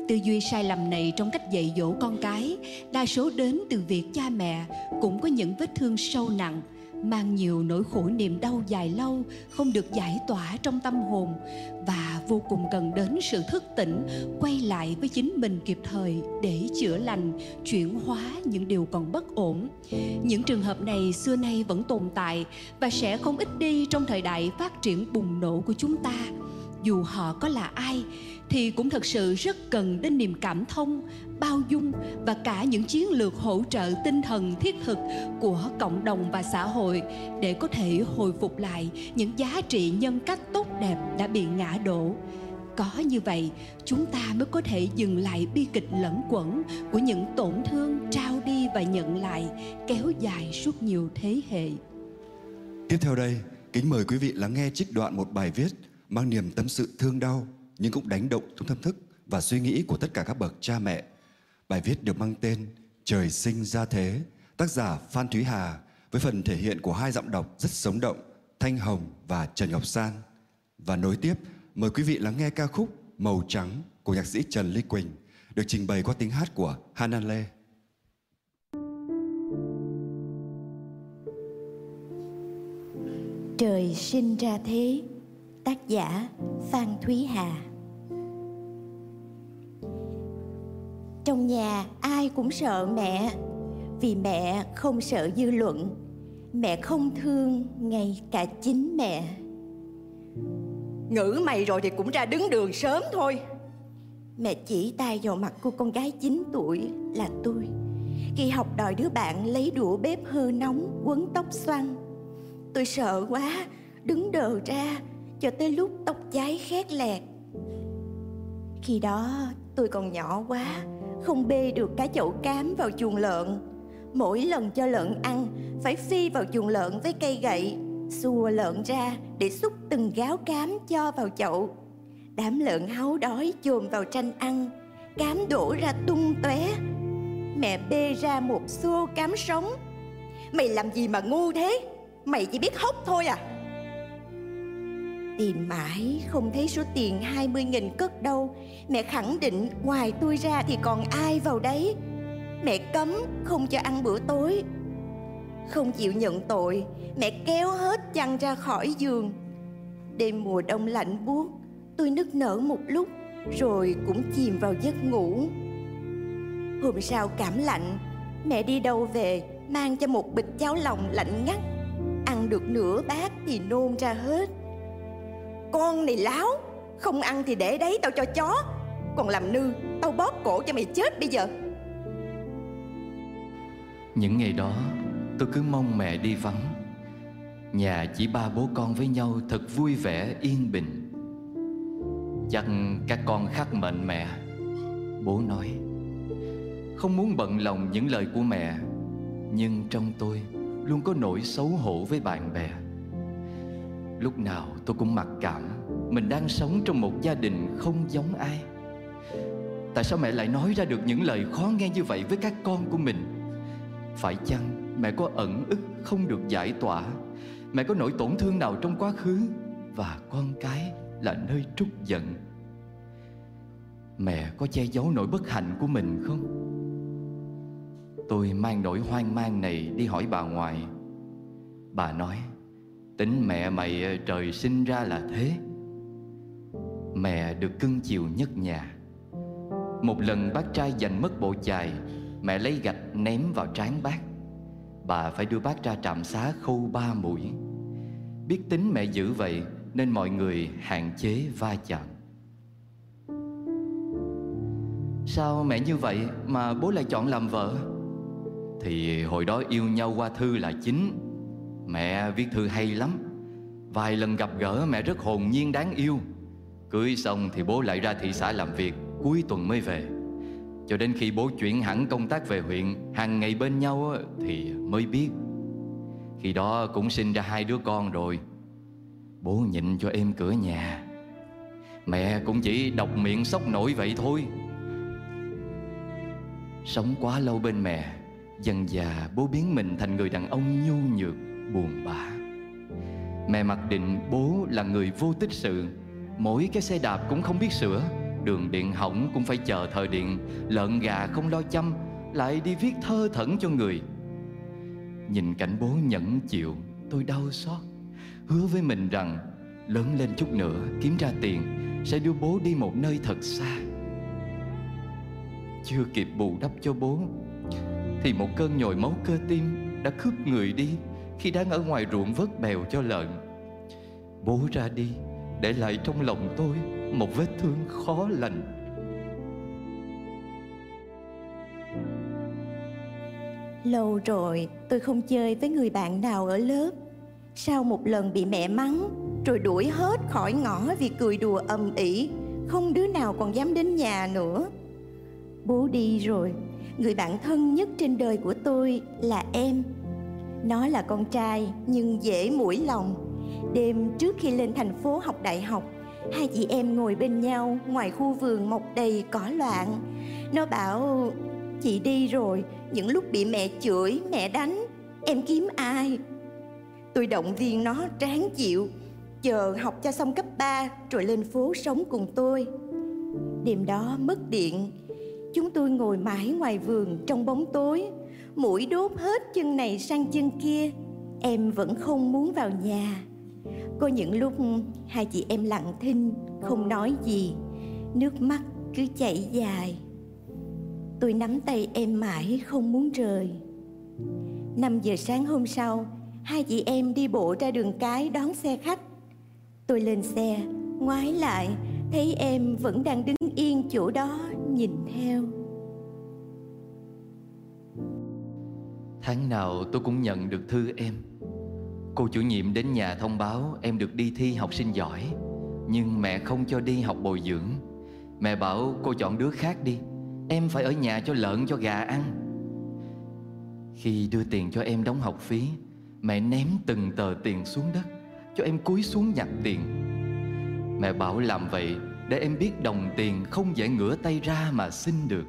Tư duy sai lầm này trong cách dạy dỗ con cái đa số đến từ việc cha mẹ cũng có những vết thương sâu nặng, mang nhiều nỗi khổ niềm đau dài lâu, không được giải tỏa trong tâm hồn và vô cùng cần đến sự thức tỉnh, quay lại với chính mình kịp thời để chữa lành, chuyển hóa những điều còn bất ổn. Những trường hợp này xưa nay vẫn tồn tại và sẽ không ít đi trong thời đại phát triển bùng nổ của chúng ta. Dù họ có là ai thì cũng thật sự rất cần đến niềm cảm thông bao dung và cả những chiến lược hỗ trợ tinh thần thiết thực của cộng đồng và xã hội để có thể hồi phục lại những giá trị nhân cách tốt đẹp đã bị ngã đổ. Có như vậy chúng ta mới có thể dừng lại bi kịch lẫn quẩn của những tổn thương trao đi và nhận lại kéo dài suốt nhiều thế hệ. Tiếp theo đây, kính mời quý vị lắng nghe trích đoạn một bài viết mang niềm tâm sự thương đau nhưng cũng đánh động trong tâm thức và suy nghĩ của tất cả các bậc cha mẹ. Bài viết được mang tên Trời sinh ra thế, tác giả Phan Thúy Hà với phần thể hiện của hai giọng đọc rất sống động, Thanh Hồng và Trần Ngọc San. Và nối tiếp, mời quý vị lắng nghe ca khúc Màu Trắng của nhạc sĩ Trần Ly Quỳnh được trình bày qua tiếng hát của Hanan Lê. Trời sinh ra thế Tác giả Phan Thúy Hà. Trong nhà ai cũng sợ mẹ Vì mẹ không sợ dư luận. Mẹ không thương ngay cả chính mẹ. Ngữ mày rồi thì cũng ra đứng đường sớm thôi. Mẹ chỉ tay vào mặt cô con gái 9 tuổi là tôi. Khi học đòi đứa bạn lấy đũa bếp hơ nóng quấn tóc xoăn. Tôi sợ quá Đứng đờ ra cho tới lúc tóc cháy khét lẹt. Khi đó, tôi còn nhỏ quá, Không bê được cái chậu cám vào chuồng lợn. Mỗi lần cho lợn ăn, Phải phi vào chuồng lợn với cây gậy, Xua lợn ra để xúc từng gáo cám cho vào chậu. Đám lợn háu đói chồm vào tranh ăn, Cám đổ ra tung tóe. Mẹ bê ra một xô cám sống. Mày làm gì mà ngu thế? Mày chỉ biết hốc thôi à? Tìm mãi, không thấy số tiền 20 nghìn cất đâu. Mẹ khẳng định ngoài tôi ra thì còn ai vào đấy. Mẹ cấm không cho ăn bữa tối. Không chịu nhận tội, Mẹ kéo hết chăn ra khỏi giường. Đêm mùa đông lạnh buốt, Tôi nức nở một lúc, Rồi cũng chìm vào giấc ngủ. Hôm sau cảm lạnh, Mẹ đi đâu về, Mang cho một bịch cháo lòng lạnh ngắt. Ăn được nửa bát thì nôn ra hết. Con này láo, Không ăn thì để đấy, tao cho chó. Còn làm nư, Tao bóp cổ cho mày chết bây giờ. Những ngày đó, tôi cứ mong mẹ đi vắng. Nhà chỉ ba bố con với nhau thật vui vẻ, yên bình. Chắc các con khắc mệnh mẹ? Bố nói, Không muốn bận lòng những lời của mẹ, Nhưng trong tôi luôn có nỗi xấu hổ với bạn bè. Lúc nào tôi cũng mặc cảm, Mình đang sống trong một gia đình không giống ai. Tại sao mẹ lại nói ra được những lời khó nghe như vậy với các con của mình? Phải chăng mẹ có ẩn ức không được giải tỏa? Mẹ có nỗi tổn thương nào trong quá khứ? Và con cái là nơi trút giận. Mẹ có che giấu nỗi bất hạnh của mình không? Tôi mang nỗi hoang mang này đi hỏi bà ngoại. Bà nói Tính mẹ mày ờ, trời sinh ra là thế. Mẹ được cưng chiều nhất nhà. Một lần bác trai giành mất bộ chài, Mẹ lấy gạch ném vào trán bác. Bà phải đưa bác ra trạm xá khâu ba mũi. Biết tính mẹ giữ vậy, Nên mọi người hạn chế va chạm. Sao mẹ như vậy mà bố lại chọn làm vợ? Thì hồi đó yêu nhau qua thư là chính. Mẹ viết thư hay lắm. Vài lần gặp gỡ mẹ rất hồn nhiên đáng yêu. Cưới xong thì bố lại ra thị xã làm việc Cuối tuần mới về. Cho đến khi bố chuyển hẳn công tác về huyện hàng ngày bên nhau thì mới biết. Khi đó cũng sinh ra hai đứa con rồi. Bố nhịn cho em cửa nhà. Mẹ cũng chỉ đọc miệng sốc nổi vậy thôi. Sống quá lâu bên mẹ Dần già bố biến mình thành người đàn ông nhu nhược, buồn bã. Mẹ mặc định bố là người vô tích sự. Mỗi cái xe đạp cũng không biết sửa. Đường điện hỏng cũng phải chờ thời điện. Lợn gà không lo chăm, Lại đi viết thơ thẩn cho người. Nhìn cảnh bố nhẫn chịu, Tôi đau xót. Hứa với mình rằng, Lớn lên chút nữa, kiếm ra tiền, Sẽ đưa bố đi một nơi thật xa. Chưa kịp bù đắp cho bố, Thì một cơn nhồi máu cơ tim Đã cướp người đi. Khi đang ở ngoài ruộng vớt bèo cho lợn. Bố ra đi, Để lại trong lòng tôi Một vết thương khó lành. Lâu rồi, tôi không chơi với người bạn nào ở lớp. Sau một lần bị mẹ mắng, Rồi đuổi hết khỏi ngõ vì cười đùa ầm ĩ, Không đứa nào còn dám đến nhà nữa. Bố đi rồi, Người bạn thân nhất trên đời của tôi là em. Nó là con trai nhưng dễ mũi lòng. Đêm trước khi lên thành phố học đại học Hai chị em ngồi bên nhau ngoài khu vườn mọc đầy cỏ loạn. Nó bảo Chị đi rồi Những lúc bị mẹ chửi, mẹ đánh Em kiếm ai? Tôi động viên nó tráng chịu Chờ học cho xong cấp 3 Rồi lên phố sống cùng tôi. Đêm đó mất điện Chúng tôi ngồi mãi ngoài vườn trong bóng tối. Mũi đốt hết chân này sang chân kia, Em vẫn không muốn vào nhà. Có những lúc hai chị em lặng thinh, Không nói gì, Nước mắt cứ chảy dài. Tôi nắm tay em mãi không muốn rời. 5 giờ sáng hôm sau, Hai chị em đi bộ ra đường cái đón xe khách. Tôi lên xe, Ngoái lại, Thấy em vẫn đang đứng yên chỗ đó, Nhìn theo. Tháng nào tôi cũng nhận được thư em. Cô chủ nhiệm đến nhà thông báo em được đi thi học sinh giỏi, Nhưng mẹ không cho đi học bồi dưỡng. Mẹ bảo cô chọn đứa khác đi, Em phải ở nhà cho lợn, cho gà ăn. Khi đưa tiền cho em đóng học phí, Mẹ ném từng tờ tiền xuống đất, Cho em cúi xuống nhặt tiền. Mẹ bảo làm vậy Để em biết đồng tiền không dễ ngửa tay ra mà xin được.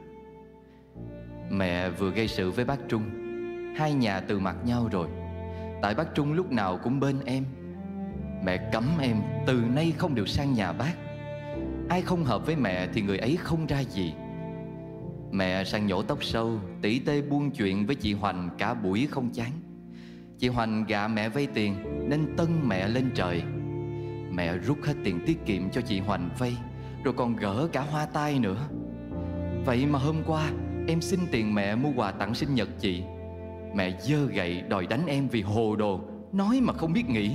Mẹ vừa gây sự với bác Trung. Hai nhà từ mặt nhau rồi. Tại bác Trung lúc nào cũng bên em. Mẹ cấm em, từ nay không được sang nhà bác. Ai không hợp với mẹ thì người ấy không ra gì. Mẹ sang nhổ tóc sâu, Tỉ tê buôn chuyện với chị Hoành cả buổi không chán. Chị Hoành gạ mẹ vay tiền, Nên tân mẹ lên trời. Mẹ rút hết tiền tiết kiệm cho chị Hoành vay, Rồi còn gỡ cả hoa tai nữa. Vậy mà hôm qua, em xin tiền mẹ mua quà tặng sinh nhật chị. Mẹ dơ gậy đòi đánh em vì hồ đồ, Nói mà không biết nghĩ.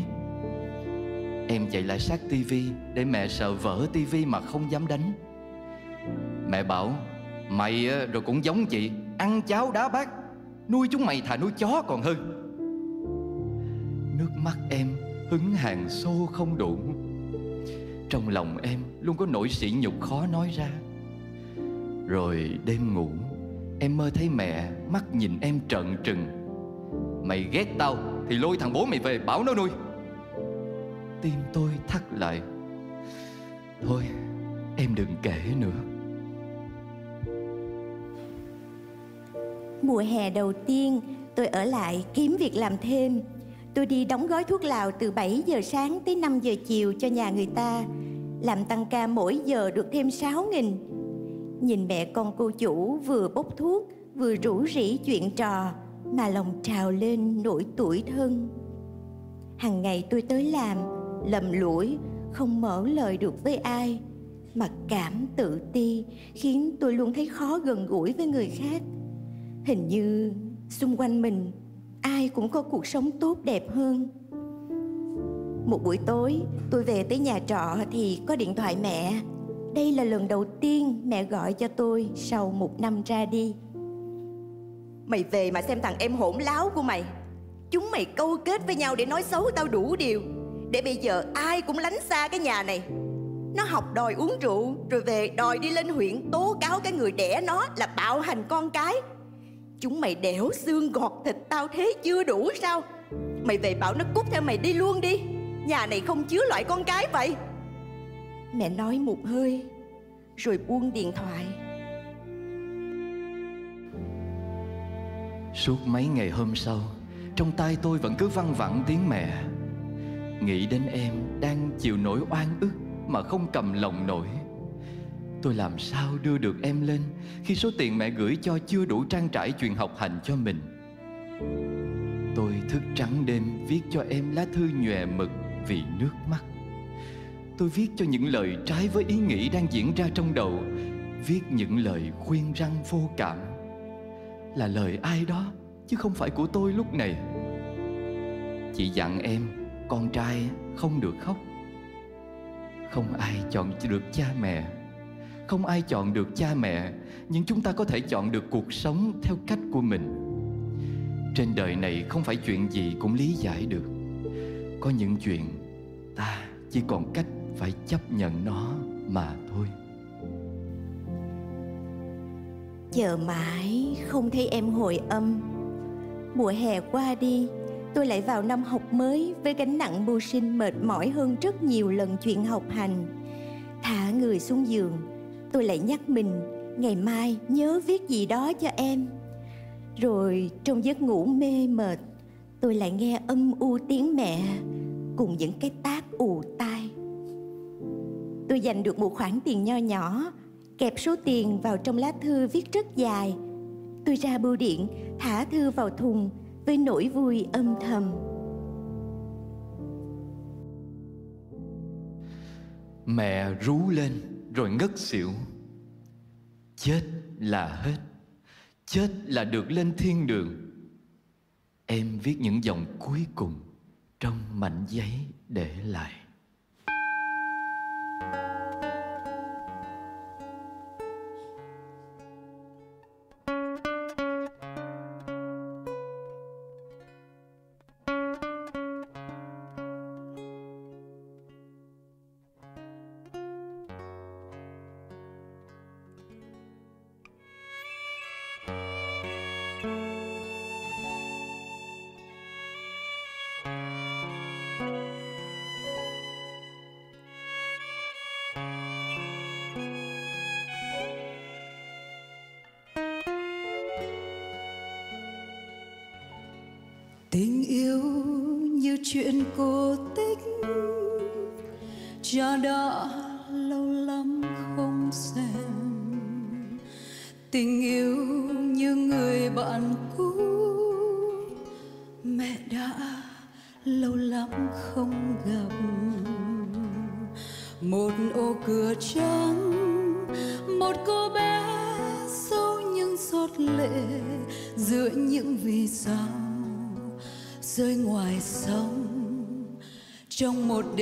Em chạy lại sát tivi Để mẹ sợ vỡ tivi mà không dám đánh. Mẹ bảo, Mày ờ, rồi cũng giống chị, Ăn cháo đá bát, Nuôi chúng mày thà nuôi chó còn hơn. Nước mắt em hứng hàng xô không đủ Trong lòng em luôn có nỗi sỉ nhục khó nói ra. Rồi đêm ngủ Em mơ thấy mẹ, mắt nhìn em trợn trừng. Mày ghét tao, Thì lôi thằng bố mày về, bảo nó nuôi. Tim tôi thắt lại. Thôi, em đừng kể nữa. Mùa hè đầu tiên, tôi ở lại kiếm việc làm thêm. Tôi đi đóng gói thuốc lào từ 7 giờ sáng tới 5 giờ chiều cho nhà người ta. Làm tăng ca mỗi giờ được thêm 6 nghìn. Nhìn mẹ con cô chủ vừa bốc thuốc, vừa rủ rỉ chuyện trò, Mà lòng trào lên nỗi tuổi thân. Hằng ngày tôi tới làm, lầm lũi, không mở lời được với ai, mặc cảm tự ti, khiến tôi luôn thấy khó gần gũi với người khác. Hình như xung quanh mình, ai cũng có cuộc sống tốt đẹp hơn. Một buổi tối, tôi về tới nhà trọ thì có điện thoại mẹ đây là lần đầu tiên mẹ gọi cho tôi sau một năm ra đi. Mày về mà xem thằng em hỗn láo của mày. Chúng mày câu kết với nhau để nói xấu tao đủ điều. Để bây giờ ai cũng lánh xa cái nhà này. Nó học đòi uống rượu, Rồi về đòi đi lên huyện tố cáo cái người đẻ nó là bạo hành con cái. Chúng mày đẻo xương gọt thịt tao thế chưa đủ sao? Mày về bảo nó cút theo mày đi luôn đi. Nhà này không chứa loại con cái vậy. Mẹ nói một hơi, Rồi buông điện thoại. Suốt mấy ngày hôm sau, Trong tay tôi vẫn cứ văng vẳng tiếng mẹ. Nghĩ đến em đang chịu nỗi oan ức Mà không cầm lòng nổi. Tôi làm sao đưa được em lên Khi số tiền mẹ gửi cho chưa đủ trang trải chuyện học hành cho mình? Tôi thức trắng đêm viết cho em lá thư nhòe mực vì nước mắt. Tôi viết cho những lời trái với ý nghĩ đang diễn ra trong đầu, Viết những lời khuyên răng vô cảm. Là lời ai đó, chứ không phải của tôi lúc này. Chị dặn em, con trai, không được khóc. Không ai chọn được cha mẹ. Không ai chọn được cha mẹ, Nhưng chúng ta có thể chọn được cuộc sống theo cách của mình. Trên đời này không phải chuyện gì cũng lý giải được. Có những chuyện ta chỉ còn cách phải chấp nhận nó mà thôi. Chờ mãi không thấy em hồi âm. Mùa hè qua đi, Tôi lại vào năm học mới Với gánh nặng mưu sinh mệt mỏi hơn rất nhiều lần chuyện học hành. Thả người xuống giường, Tôi lại nhắc mình, Ngày mai nhớ viết gì đó cho em. Rồi trong giấc ngủ mê mệt, Tôi lại nghe âm u tiếng mẹ, Cùng những cái tác ù tai Tôi dành được một khoản tiền nho nhỏ, Kẹp số tiền vào trong lá thư viết rất dài. Tôi ra bưu điện, Thả thư vào thùng Với nỗi vui âm thầm. Mẹ rú lên rồi ngất xỉu. Chết là hết. Chết là được lên thiên đường. Em viết những dòng cuối cùng Trong mảnh giấy để lại.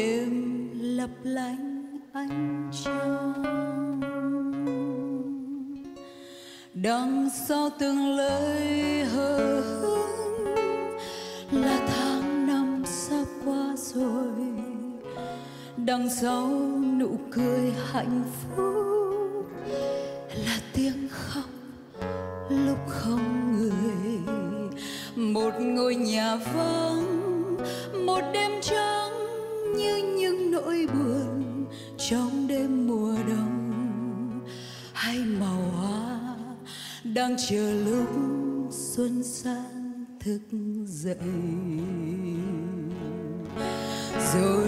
Đêm lấp lánh ánh trăng đằng sau từng lời hờ hững là tháng năm sắp qua rồi đằng sau nụ cười hạnh phúc là tiếng khóc lúc không người một ngôi nhà vắng, một đêm trăng như những nỗi buồn trong đêm mùa đông. Hay màu hoa đang chờ lúc xuân sang thức dậy. Rồi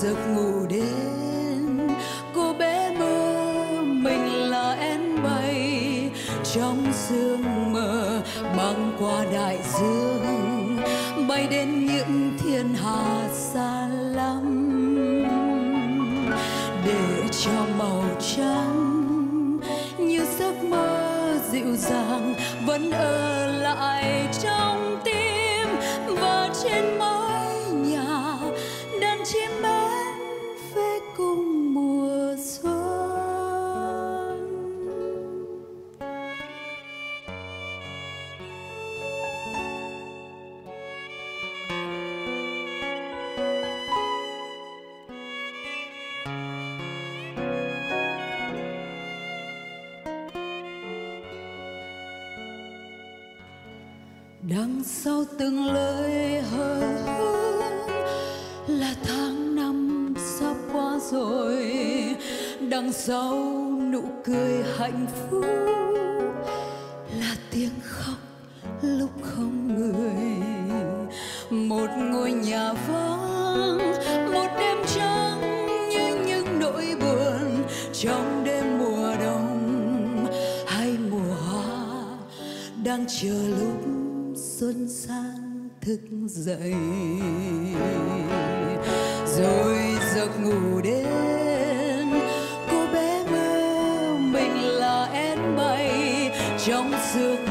giấc ngủ đến, cô bé mơ mình là én bay trong sương mờ băng qua đại dương, bay đến dàng vẫn ở lại trong đằng sau từng lời hờ hững là tháng năm sắp qua rồi. Đằng sau nụ cười hạnh phúc là tiếng khóc lúc không người. Một ngôi nhà vắng, một đêm trắng như những nỗi buồn. Trong đêm mùa đông hay mùa hoa đang chờ lúc xuân sang thức dậy. Rồi giấc ngủ đến, cô bé mơ mình là én bay trong sương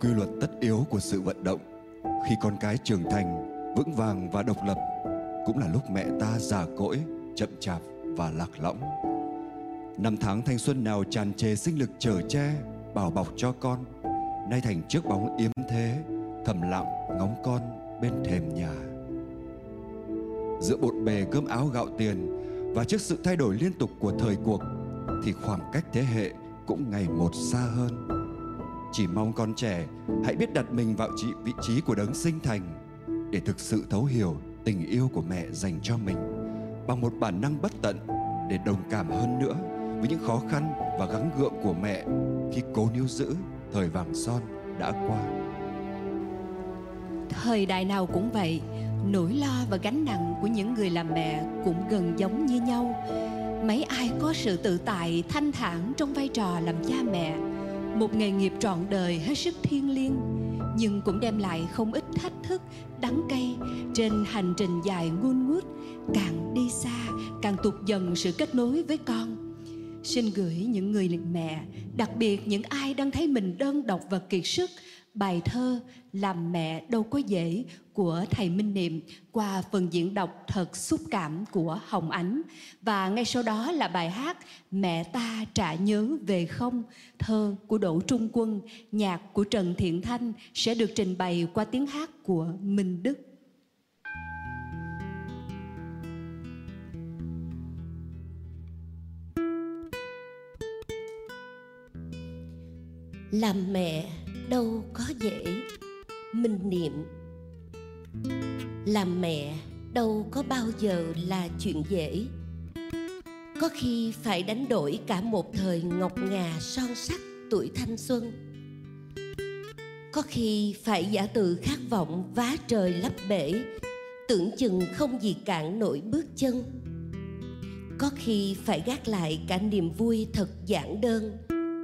quy luật tất yếu của sự vận động, khi con cái trưởng thành, vững vàng và độc lập, cũng là lúc mẹ ta già cỗi, chậm chạp và lạc lõng. Năm tháng thanh xuân nào tràn trề sinh lực chở che, bảo bọc cho con, nay thành chiếc bóng yếm thế, thầm lặng ngóng con bên thềm nhà. Giữa bộn bề cơm áo gạo tiền và trước sự thay đổi liên tục của thời cuộc, thì khoảng cách thế hệ cũng ngày một xa hơn chỉ mong con trẻ hãy biết đặt mình vào trị vị trí của đấng sinh thành để thực sự thấu hiểu tình yêu của mẹ dành cho mình bằng một bản năng bất tận để đồng cảm hơn nữa với những khó khăn và gắng gượng của mẹ khi cố níu giữ thời vàng son đã qua. Thời đại nào cũng vậy, nỗi lo và gánh nặng của những người làm mẹ cũng gần giống như nhau. Mấy ai có sự tự tại, thanh thản trong vai trò làm cha mẹ, một nghề nghiệp trọn đời hết sức thiêng liêng, nhưng cũng đem lại không ít thách thức, đắng cay trên hành trình dài ngun ngút, càng đi xa càng tụt dần sự kết nối với con. Xin gửi những người mẹ, đặc biệt những ai đang thấy mình đơn độc và kiệt sức, bài thơ Làm mẹ đâu có dễ của thầy Minh Niệm qua phần diễn đọc thật xúc cảm của Hồng Ánh. Và ngay sau đó là bài hát Mẹ ta trả nhớ về không, thơ của Đỗ Trung Quân, nhạc của Trần Thiện Thanh sẽ được trình bày qua tiếng hát của Minh Đức. làm mẹ đâu có dễ. Minh niệm làm mẹ đâu có bao giờ là chuyện dễ. Có khi phải đánh đổi cả một thời ngọc ngà son sắc tuổi thanh xuân. Có khi phải giả từ khát vọng vá trời lấp bể, tưởng chừng không gì cản nổi bước chân. Có khi phải gác lại cả niềm vui thật giản đơn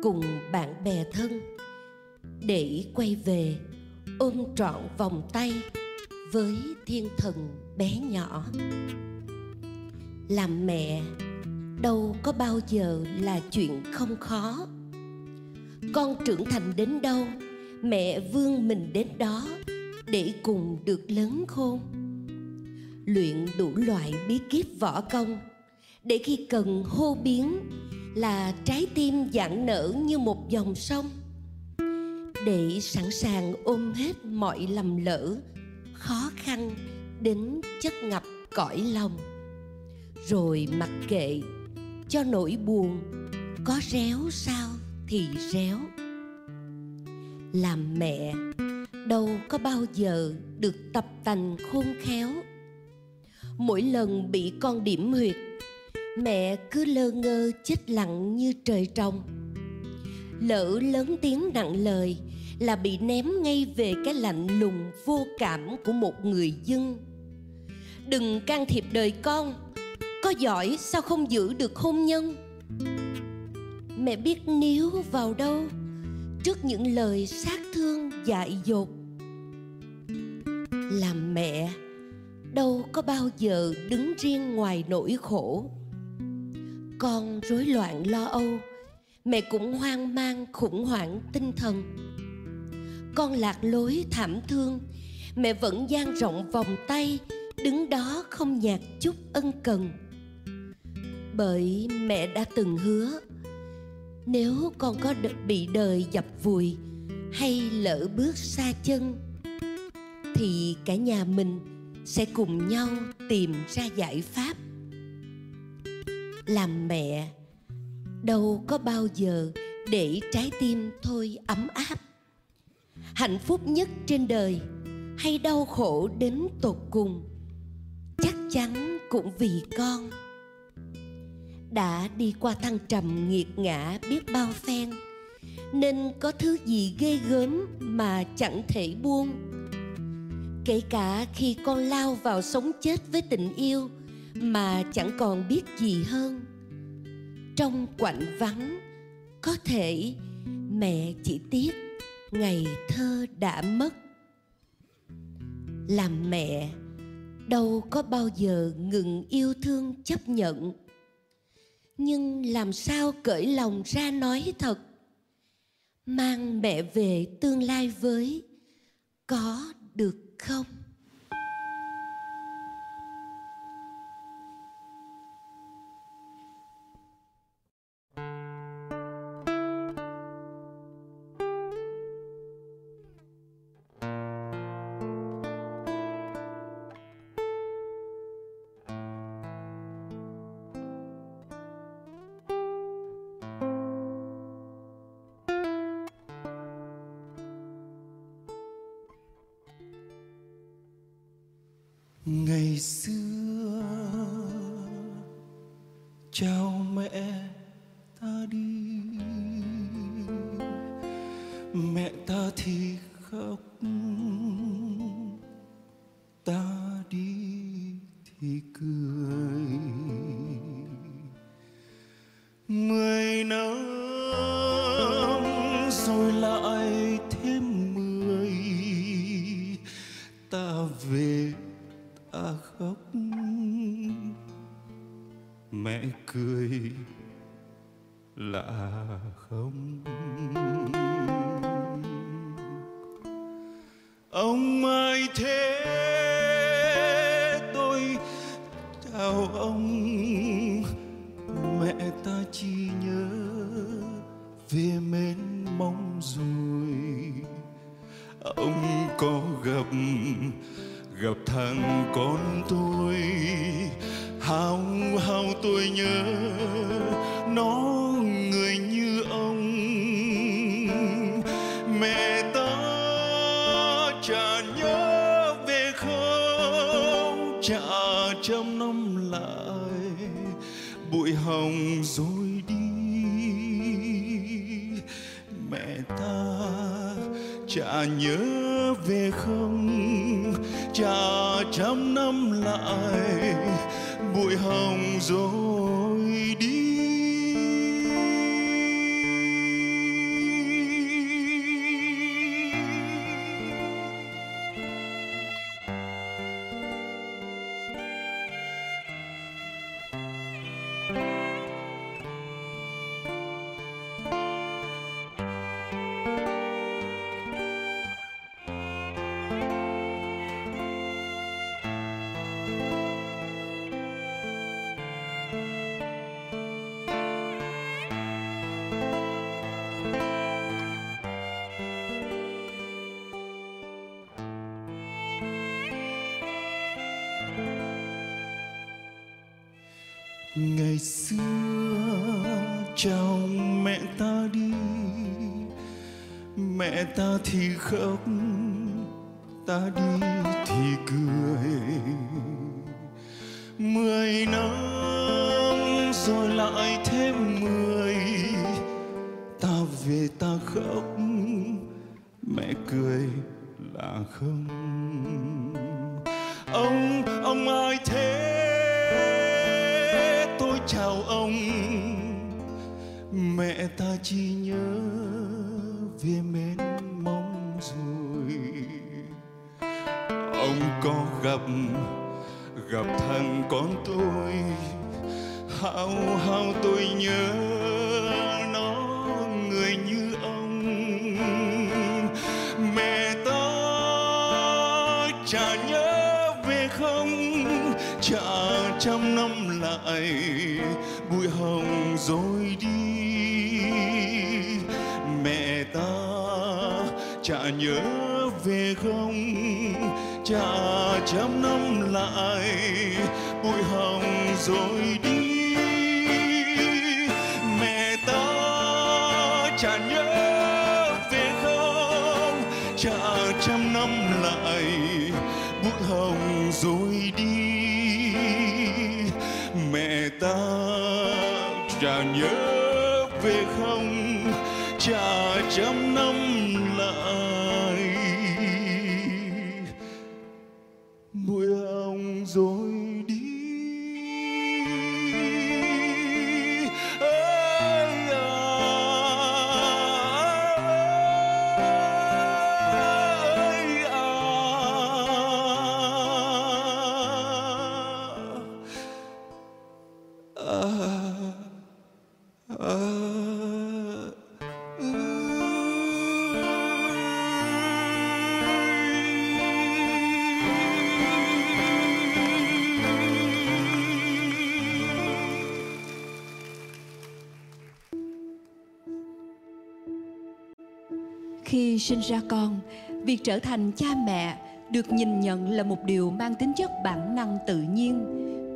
cùng bạn bè thân để quay về, ôm trọn vòng tay với thiên thần bé nhỏ. Làm mẹ, đâu có bao giờ là chuyện không khó. Con trưởng thành đến đâu, mẹ vương mình đến đó để cùng được lớn khôn. Luyện đủ loại bí kíp võ công, để khi cần hô biến là trái tim giãn nở như một dòng sông để sẵn sàng ôm hết mọi lầm lỡ, khó khăn đến chất ngập cõi lòng. Rồi mặc kệ, cho nỗi buồn có réo sao thì réo. Làm mẹ, đâu có bao giờ được tập tành khôn khéo. Mỗi lần bị con điểm huyệt, mẹ cứ lơ ngơ chết lặng như trời trồng. Lỡ lớn tiếng nặng lời là bị ném ngay về cái lạnh lùng vô cảm của một người dân. Đừng can thiệp đời con, có giỏi sao không giữ được hôn nhân? Mẹ biết níu vào đâu trước những lời sát thương dại dột. Làm mẹ, đâu có bao giờ đứng riêng ngoài nỗi khổ. Con rối loạn lo âu, mẹ cũng hoang mang khủng hoảng tinh thần con lạc lối thảm thương. Mẹ vẫn dang rộng vòng tay, đứng đó không nhạt chút ân cần. Bởi mẹ đã từng hứa, nếu con có bị đời dập vùi hay lỡ bước xa chân, thì cả nhà mình sẽ cùng nhau tìm ra giải pháp. Làm mẹ, đâu có bao giờ để trái tim thôi ấm áp hạnh phúc nhất trên đời, hay đau khổ đến tột cùng, chắc chắn cũng vì con. Đã đi qua thăng trầm nghiệt ngã biết bao phen, nên có thứ gì ghê gớm mà chẳng thể buông. Kể cả khi con lao vào sống chết với tình yêu mà chẳng còn biết gì hơn, trong quạnh vắng có thể mẹ chỉ tiếc ngày thơ đã mất. Làm mẹ, đâu có bao giờ ngừng yêu thương chấp nhận. Nhưng làm sao cởi lòng ra nói thật? Mang mẹ về tương lai với có được không? Ta đi ngày xưa chào mẹ ta đi mẹ ta thì khóc ta đi. Mẹ ta chả nhớ về không chả trăm năm lại bụi hồng rồi đi trở thành cha mẹ được nhìn nhận là một điều mang tính chất bản năng tự nhiên.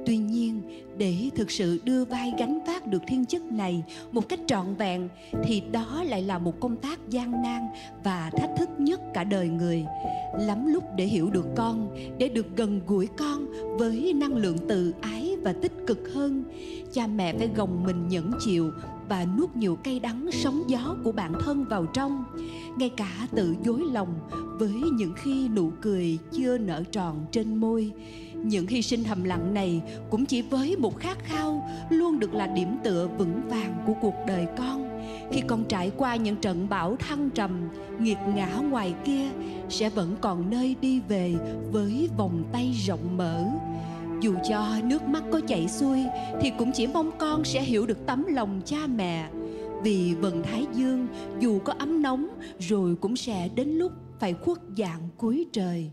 Tuy nhiên, để thực sự đưa vai gánh vác được thiên chức này một cách trọn vẹn, thì đó lại là một công tác gian nan và thách thức nhất cả đời người. Lắm lúc để hiểu được con, để được gần gũi con với năng lượng tự ái và tích cực hơn, cha mẹ phải gồng mình nhẫn chịu và nuốt nhiều cay đắng sóng gió của bản thân vào trong, ngay cả tự dối lòng với những khi nụ cười chưa nở tròn trên môi. Những hy sinh thầm lặng này cũng chỉ với một khát khao luôn được là điểm tựa vững vàng của cuộc đời con. Khi con trải qua những trận bão thăng trầm, nghiệt ngã ngoài kia, sẽ vẫn còn nơi đi về với vòng tay rộng mở dù cho nước mắt có chảy xuôi thì cũng chỉ mong con sẽ hiểu được tấm lòng cha mẹ vì vầng thái dương dù có ấm nóng rồi cũng sẽ đến lúc phải khuất dạng cuối trời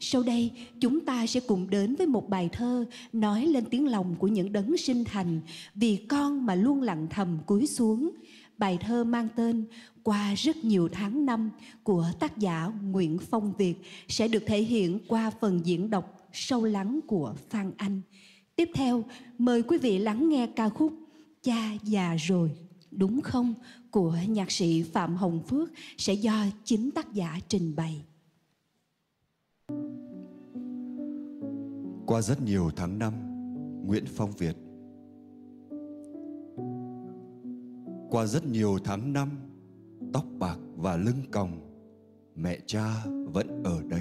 Sau đây, chúng ta sẽ cùng đến với một bài thơ nói lên tiếng lòng của những đấng sinh thành vì con mà luôn lặng thầm cúi xuống. Bài thơ mang tên Qua rất nhiều tháng năm của tác giả Nguyễn Phong Việt sẽ được thể hiện qua phần diễn đọc sâu lắng của Phan Anh. Tiếp theo, mời quý vị lắng nghe ca khúc Cha già rồi, đúng không? của nhạc sĩ Phạm Hồng Phước sẽ do chính tác giả trình bày. Qua rất nhiều tháng năm, Nguyễn Phong Việt Qua rất nhiều tháng năm, tóc bạc và lưng còng, mẹ cha vẫn ở đây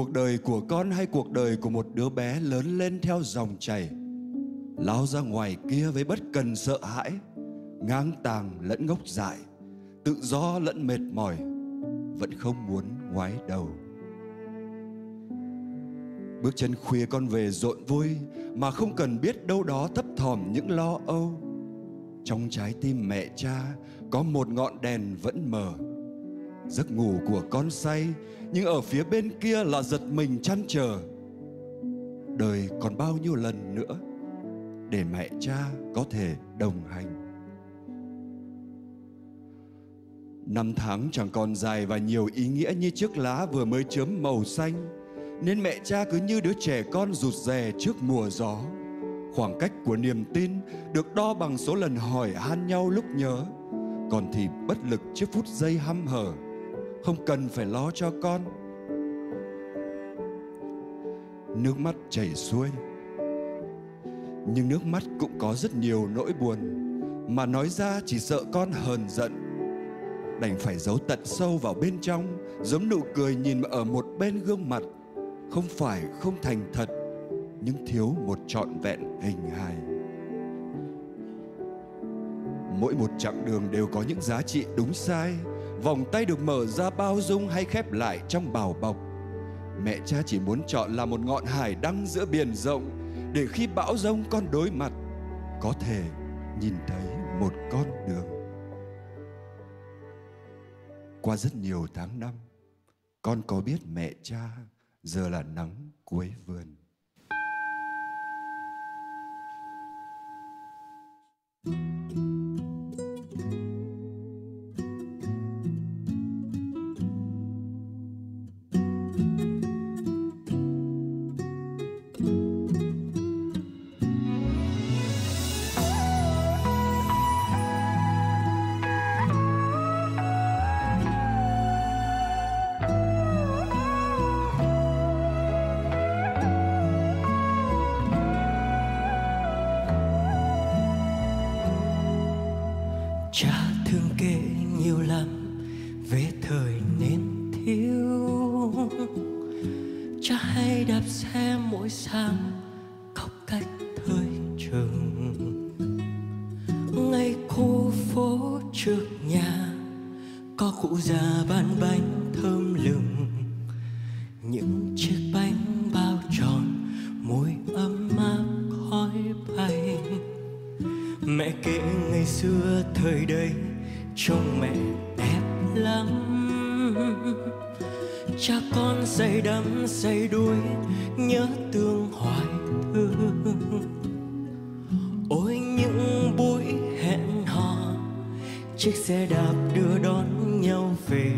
Cuộc đời của con hay cuộc đời của một đứa bé lớn lên theo dòng chảy, lao ra ngoài kia với bất cần sợ hãi, ngang tàng lẫn ngốc dại, tự do lẫn mệt mỏi, vẫn không muốn ngoái đầu. Bước chân khuya con về rộn vui mà không cần biết đâu đó thấp thỏm những lo âu. Trong trái tim mẹ cha có một ngọn đèn vẫn mờ. Giấc ngủ của con say, nhưng ở phía bên kia là giật mình chăn trở. Đời còn bao nhiêu lần nữa để mẹ cha có thể đồng hành. Năm tháng chẳng còn dài và nhiều ý nghĩa như chiếc lá vừa mới chớm màu xanh, nên mẹ cha cứ như đứa trẻ con rụt rè trước mùa gió khoảng cách của niềm tin được đo bằng số lần hỏi han nhau lúc nhớ, còn thì bất lực trước phút giây hăm hở không cần phải lo cho con. Nước mắt chảy xuôi, nhưng nước mắt cũng có rất nhiều nỗi buồn, mà nói ra chỉ sợ con hờn giận. Đành phải giấu tận sâu vào bên trong, giống nụ cười nhìn ở một bên gương mặt, không phải không thành thật, nhưng thiếu một trọn vẹn hình hài. Mỗi một chặng đường đều có những giá trị đúng sai Vòng tay được mở ra bao dung hay khép lại trong bảo bọc. Mẹ cha chỉ muốn chọn là một ngọn hải đăng giữa biển rộng Để khi bão rông con đối mặt, Có thể nhìn thấy một con đường. Qua rất nhiều tháng năm, Con có biết mẹ cha giờ là nắng cuối vườn. thank you chiếc xe đạp đưa đón nhau về.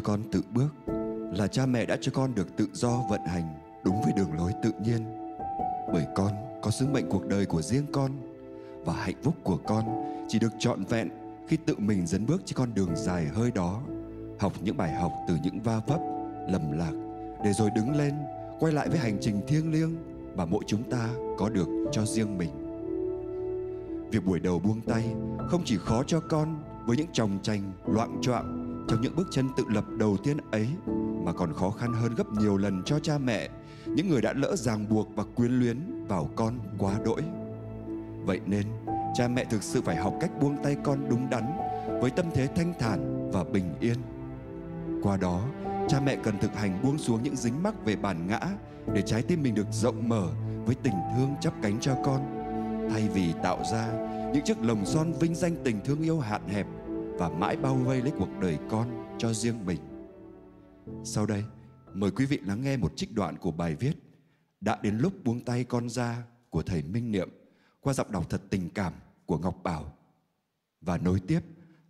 Cho con tự bước là cha mẹ đã cho con được tự do vận hành đúng với đường lối tự nhiên. Bởi con có sứ mệnh cuộc đời của riêng con và hạnh phúc của con chỉ được trọn vẹn khi tự mình dấn bước trên con đường dài hơi đó, học những bài học từ những va vấp, lầm lạc để rồi đứng lên quay lại với hành trình thiêng liêng mà mỗi chúng ta có được cho riêng mình. Việc buổi đầu buông tay không chỉ khó cho con với những tròng tranh loạn choạng trong những bước chân tự lập đầu tiên ấy mà còn khó khăn hơn gấp nhiều lần cho cha mẹ, những người đã lỡ ràng buộc và quyến luyến vào con quá đỗi. Vậy nên, cha mẹ thực sự phải học cách buông tay con đúng đắn với tâm thế thanh thản và bình yên. Qua đó, cha mẹ cần thực hành buông xuống những dính mắc về bản ngã để trái tim mình được rộng mở với tình thương chắp cánh cho con thay vì tạo ra những chiếc lồng son vinh danh tình thương yêu hạn hẹp và mãi bao vây lấy cuộc đời con cho riêng mình. Sau đây, mời quý vị lắng nghe một trích đoạn của bài viết Đã đến lúc buông tay con ra của thầy Minh Niệm qua giọng đọc thật tình cảm của Ngọc Bảo. Và nối tiếp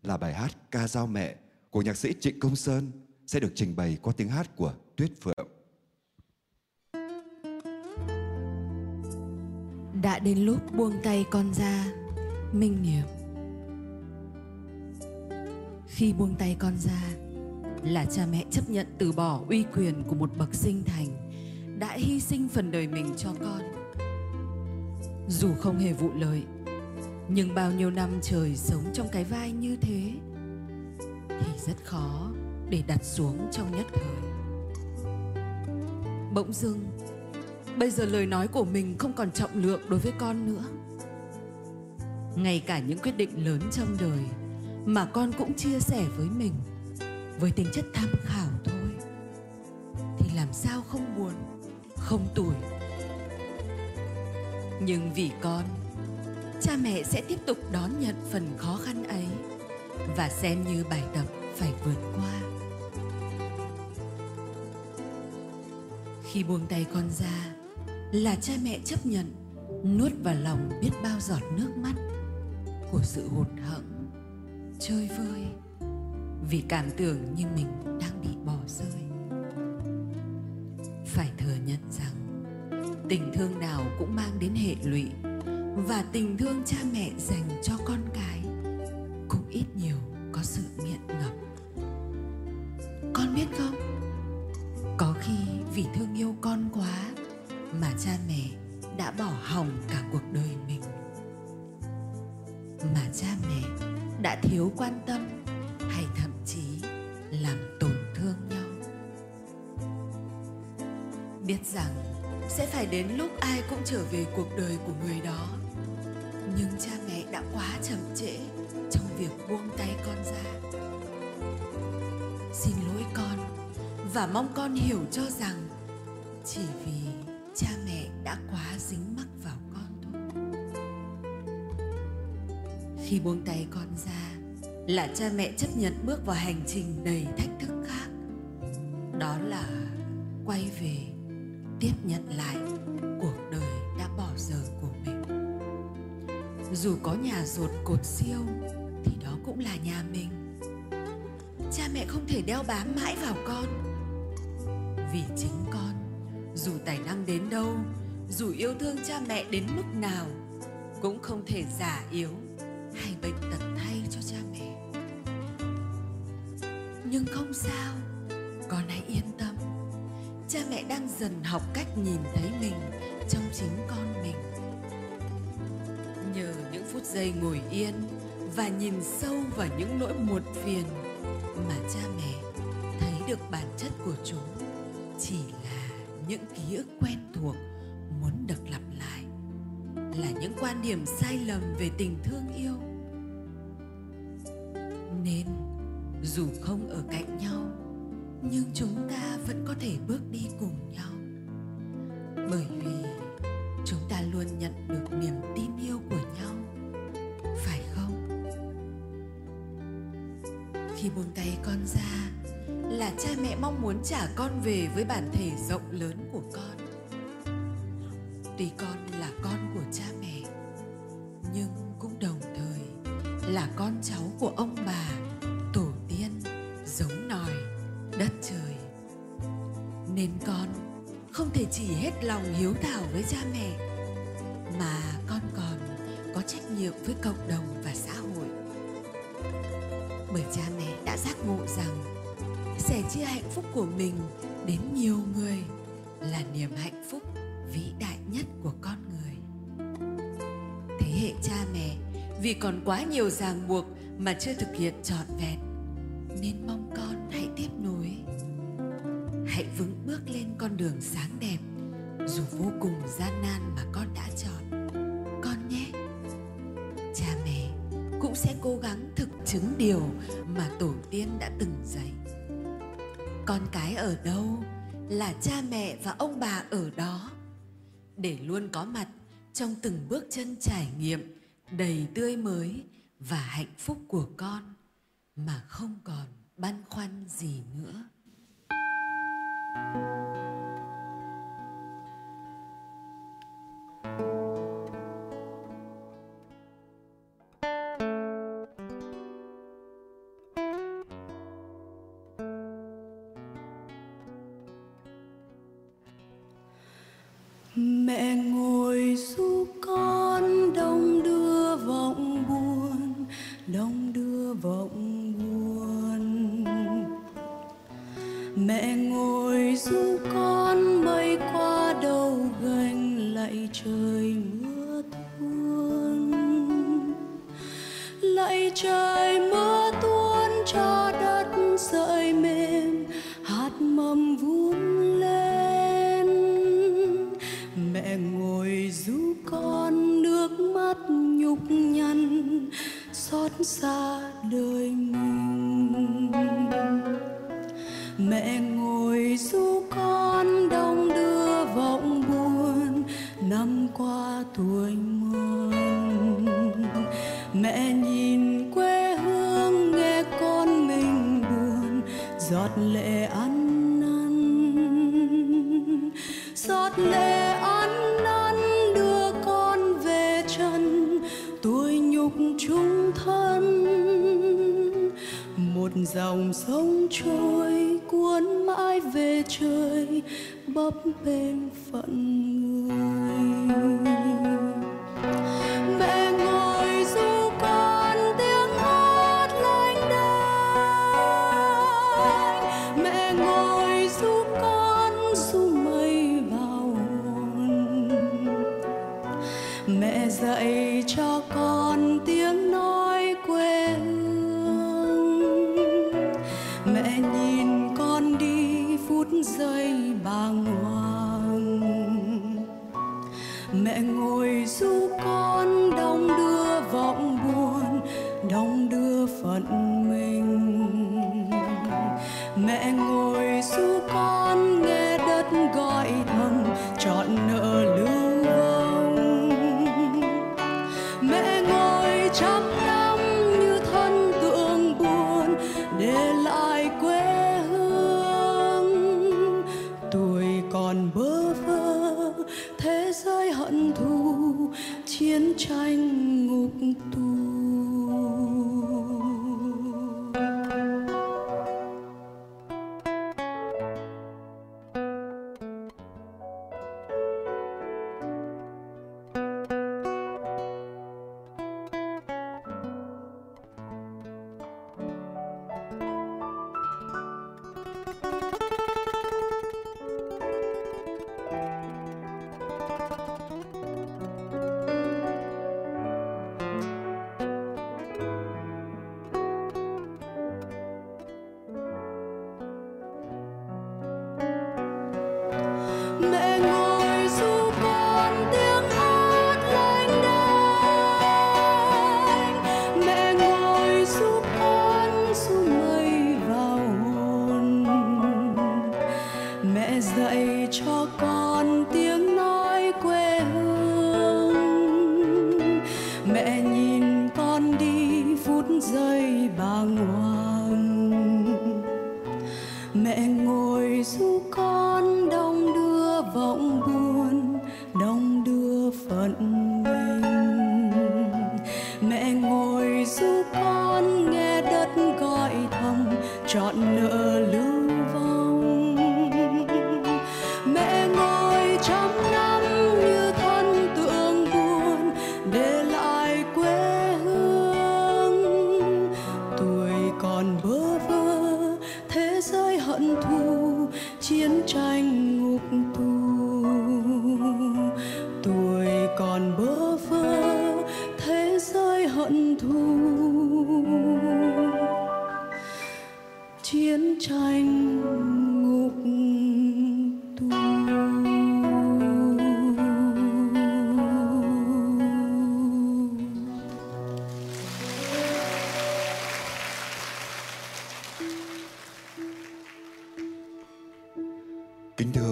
là bài hát Ca Dao Mẹ của nhạc sĩ Trịnh Công Sơn sẽ được trình bày qua tiếng hát của Tuyết Phượng. Đã đến lúc buông tay con ra Minh Niệm khi buông tay con ra, Là cha mẹ chấp nhận từ bỏ uy quyền của một bậc sinh thành, Đã hy sinh phần đời mình cho con. Dù không hề vụ lợi, Nhưng bao nhiêu năm trời sống trong cái vai như thế, Thì rất khó để đặt xuống trong nhất thời. Bỗng dưng, Bây giờ lời nói của mình không còn trọng lượng đối với con nữa. Ngay cả những quyết định lớn trong đời mà con cũng chia sẻ với mình, Với tính chất tham khảo thôi. Thì làm sao không buồn, Không tủi? Nhưng vì con, Cha mẹ sẽ tiếp tục đón nhận phần khó khăn ấy Và xem như bài tập phải vượt qua. Khi buông tay con ra là cha mẹ chấp nhận nuốt vào lòng biết bao giọt nước mắt của sự hụt hẫng chơi vơi vì cảm tưởng như mình đang bị bỏ rơi. Phải thừa nhận rằng, tình thương nào cũng mang đến hệ lụy và tình thương cha mẹ dành cho con cái. Và mong con hiểu cho rằng chỉ vì cha mẹ đã quá dính mắc vào con thôi. Khi buông tay con ra là cha mẹ chấp nhận bước vào hành trình đầy thách thức khác. Đó là quay về tiếp nhận lại cuộc đời đã bỏ giờ của mình. Dù có nhà rột cột siêu thì đó cũng là nhà mình. Cha mẹ không thể đeo bám mãi vào con vì chính con. Dù tài năng đến đâu, dù yêu thương cha mẹ đến mức nào, cũng không thể giả yếu hay bệnh tật thay cho cha mẹ. Nhưng không sao, con hãy yên tâm. Cha mẹ đang dần học cách nhìn thấy mình trong chính con mình. Nhờ những phút giây ngồi yên và nhìn sâu vào những nỗi muộn phiền mà cha mẹ thấy được bản chất của chúng chỉ là những ký ức quen thuộc muốn được lặp lại là những quan điểm sai lầm về tình thương yêu. Nên, dù không ở cạnh nhau, nhưng chúng ta vẫn có thể bước đi cùng nhau. Bởi vì chúng ta luôn nhận được niềm tin yêu của nhau, phải không? Khi buông tay con ra là cha mẹ mong muốn trả con về với bản thể rộng lớn của con. Tuy con là con của cha mẹ, nhưng cũng đồng thời là con cháu của ông bà, tổ tiên, giống nòi, đất trời. Nên con không thể chỉ hết lòng hiếu thảo với cha mẹ, mà con còn có trách nhiệm với cộng đồng và xã hội. Bởi cha mẹ đã giác ngộ rằng sẻ chia hạnh phúc của mình đến nhiều người là niềm hạnh phúc vĩ đại nhất của con người. Thế hệ cha mẹ, vì còn quá nhiều ràng buộc mà chưa thực hiện trọn vẹn, nên mong con hãy tiếp nối. Hãy vững bước lên con đường sáng đẹp, dù vô cùng gian nan mà con đã chọn. Con nhé. Cha mẹ cũng sẽ cố gắng thực chứng điều mà tổ tiên đã từng dạy con cái ở đâu? Là cha mẹ và ông bà ở đó. Để luôn có mặt trong từng bước chân trải nghiệm đầy tươi mới và hạnh phúc của con, mà không còn băn khoăn gì nữa. mẹ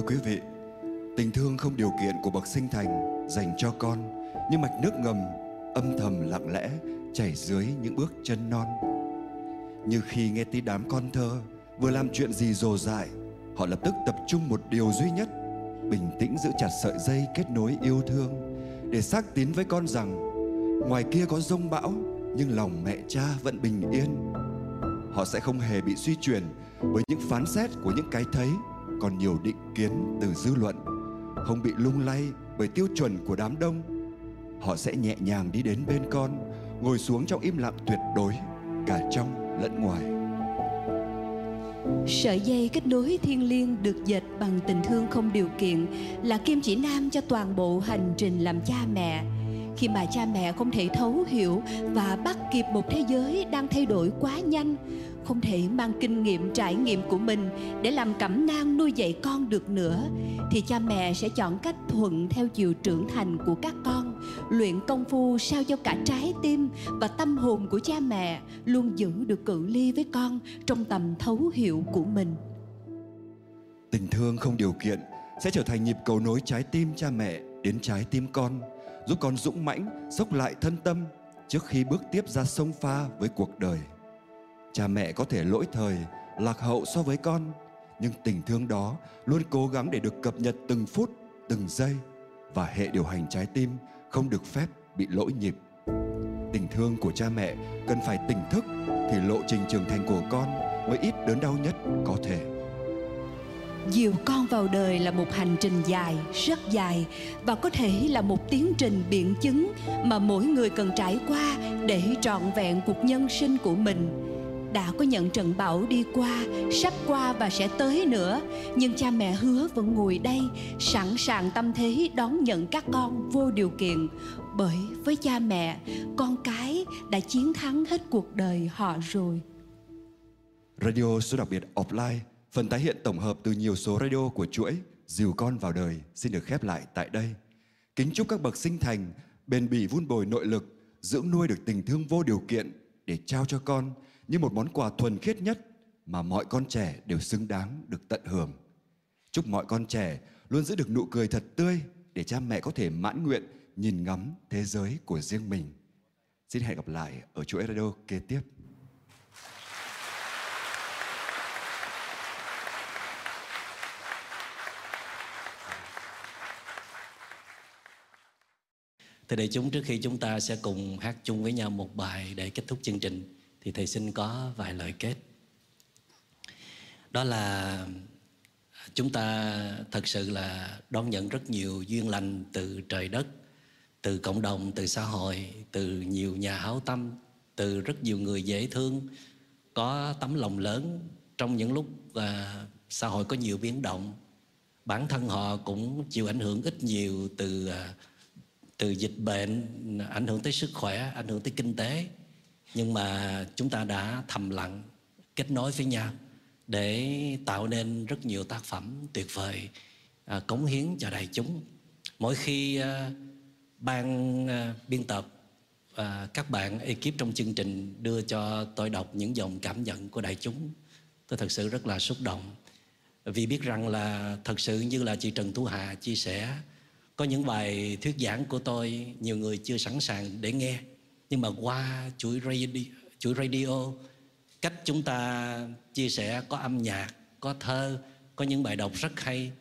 quý vị, tình thương không điều kiện của bậc sinh thành dành cho con như mạch nước ngầm âm thầm lặng lẽ chảy dưới những bước chân non. Như khi nghe tí đám con thơ vừa làm chuyện gì rồ dại, họ lập tức tập trung một điều duy nhất, bình tĩnh giữ chặt sợi dây kết nối yêu thương để xác tín với con rằng ngoài kia có rông bão nhưng lòng mẹ cha vẫn bình yên. Họ sẽ không hề bị suy chuyển bởi những phán xét của những cái thấy còn nhiều định kiến từ dư luận không bị lung lay bởi tiêu chuẩn của đám đông họ sẽ nhẹ nhàng đi đến bên con ngồi xuống trong im lặng tuyệt đối cả trong lẫn ngoài Sợi dây kết nối thiêng liêng được dệt bằng tình thương không điều kiện là kim chỉ nam cho toàn bộ hành trình làm cha mẹ. Khi mà cha mẹ không thể thấu hiểu và bắt kịp một thế giới đang thay đổi quá nhanh, không thể mang kinh nghiệm trải nghiệm của mình để làm cẩm nang nuôi dạy con được nữa, thì cha mẹ sẽ chọn cách thuận theo chiều trưởng thành của các con, luyện công phu sao cho cả trái tim và tâm hồn của cha mẹ luôn giữ được cự ly với con trong tầm thấu hiểu của mình. tình thương không điều kiện sẽ trở thành nhịp cầu nối trái tim cha mẹ đến trái tim con giúp con dũng mãnh dốc lại thân tâm trước khi bước tiếp ra sông pha với cuộc đời cha mẹ có thể lỗi thời lạc hậu so với con nhưng tình thương đó luôn cố gắng để được cập nhật từng phút từng giây và hệ điều hành trái tim không được phép bị lỗi nhịp tình thương của cha mẹ cần phải tỉnh thức thì lộ trình trưởng thành của con mới ít đớn đau nhất có thể Dìu con vào đời là một hành trình dài, rất dài và có thể là một tiến trình biện chứng mà mỗi người cần trải qua để trọn vẹn cuộc nhân sinh của mình. Đã có nhận trận bão đi qua, sắp qua và sẽ tới nữa, nhưng cha mẹ hứa vẫn ngồi đây, sẵn sàng tâm thế đón nhận các con vô điều kiện. Bởi với cha mẹ, con cái đã chiến thắng hết cuộc đời họ rồi. Radio số đặc biệt offline, phần tái hiện tổng hợp từ nhiều số radio của chuỗi Dìu con vào đời xin được khép lại tại đây. Kính chúc các bậc sinh thành bền bỉ vun bồi nội lực, dưỡng nuôi được tình thương vô điều kiện để trao cho con như một món quà thuần khiết nhất mà mọi con trẻ đều xứng đáng được tận hưởng. Chúc mọi con trẻ luôn giữ được nụ cười thật tươi để cha mẹ có thể mãn nguyện nhìn ngắm thế giới của riêng mình. Xin hẹn gặp lại ở chuỗi radio kế tiếp. Thưa đại chúng, trước khi chúng ta sẽ cùng hát chung với nhau một bài để kết thúc chương trình, thì thầy xin có vài lời kết. Đó là chúng ta thật sự là đón nhận rất nhiều duyên lành từ trời đất, từ cộng đồng, từ xã hội, từ nhiều nhà hảo tâm, từ rất nhiều người dễ thương, có tấm lòng lớn trong những lúc à, xã hội có nhiều biến động. Bản thân họ cũng chịu ảnh hưởng ít nhiều từ à, từ dịch bệnh ảnh hưởng tới sức khỏe ảnh hưởng tới kinh tế nhưng mà chúng ta đã thầm lặng kết nối với nhau để tạo nên rất nhiều tác phẩm tuyệt vời à, cống hiến cho đại chúng. Mỗi khi à, ban à, biên tập và các bạn ekip trong chương trình đưa cho tôi đọc những dòng cảm nhận của đại chúng tôi thật sự rất là xúc động. Vì biết rằng là thật sự như là chị Trần Thu Hà chia sẻ có những bài thuyết giảng của tôi nhiều người chưa sẵn sàng để nghe nhưng mà qua chuỗi radio, chuỗi radio cách chúng ta chia sẻ có âm nhạc có thơ có những bài đọc rất hay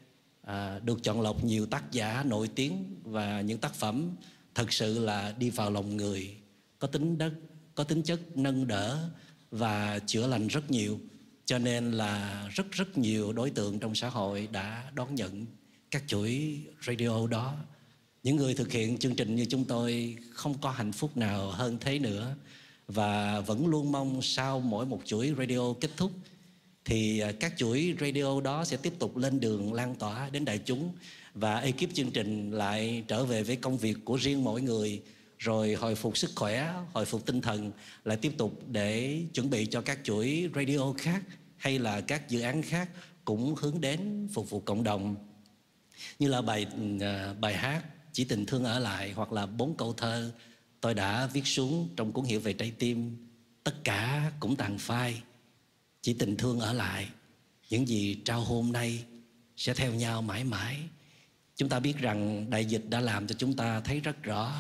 à, được chọn lọc nhiều tác giả nổi tiếng và những tác phẩm thật sự là đi vào lòng người có tính đất có tính chất nâng đỡ và chữa lành rất nhiều. Cho nên là rất rất nhiều đối tượng trong xã hội đã đón nhận các chuỗi radio đó những người thực hiện chương trình như chúng tôi không có hạnh phúc nào hơn thế nữa. Và vẫn luôn mong sau mỗi một chuỗi radio kết thúc thì à, các chuỗi radio đó sẽ tiếp tục lên đường lan tỏa đến đại chúng và ekip chương trình lại trở về với công việc của riêng mỗi người. Rồi hồi phục sức khỏe, hồi phục tinh thần lại tiếp tục để chuẩn bị cho các chuỗi radio khác hay là các dự án khác cũng hướng đến phục vụ cộng đồng. Như là bài ừ, à, bài hát chỉ tình thương ở lại hoặc là bốn câu thơ tôi đã viết xuống trong cuốn hiểu về trái tim, tất cả cũng tàn phai. Chỉ tình thương ở lại, những gì trao hôm nay sẽ theo nhau mãi mãi. Chúng ta biết rằng đại dịch đã làm cho chúng ta thấy rất rõ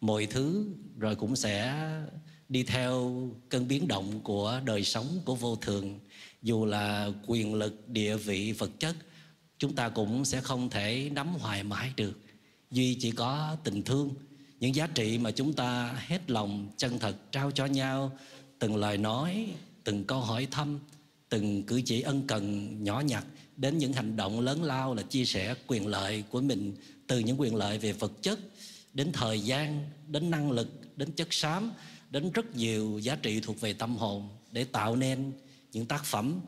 mọi thứ rồi cũng sẽ đi theo cơn biến động của đời sống của vô thường. Dù là quyền lực, địa vị, vật chất, chúng ta cũng sẽ không thể nắm hoài mãi được duy chỉ có tình thương. Những giá trị mà chúng ta hết lòng chân thật trao cho nhau, từng lời nói, từng câu hỏi thăm, từng cử chỉ ân cần nhỏ nhặt, đến những hành động lớn lao là chia sẻ quyền lợi của mình, từ những quyền lợi về vật chất, đến thời gian, đến năng lực, đến chất xám, đến rất nhiều giá trị thuộc về tâm hồn để tạo nên những tác phẩm,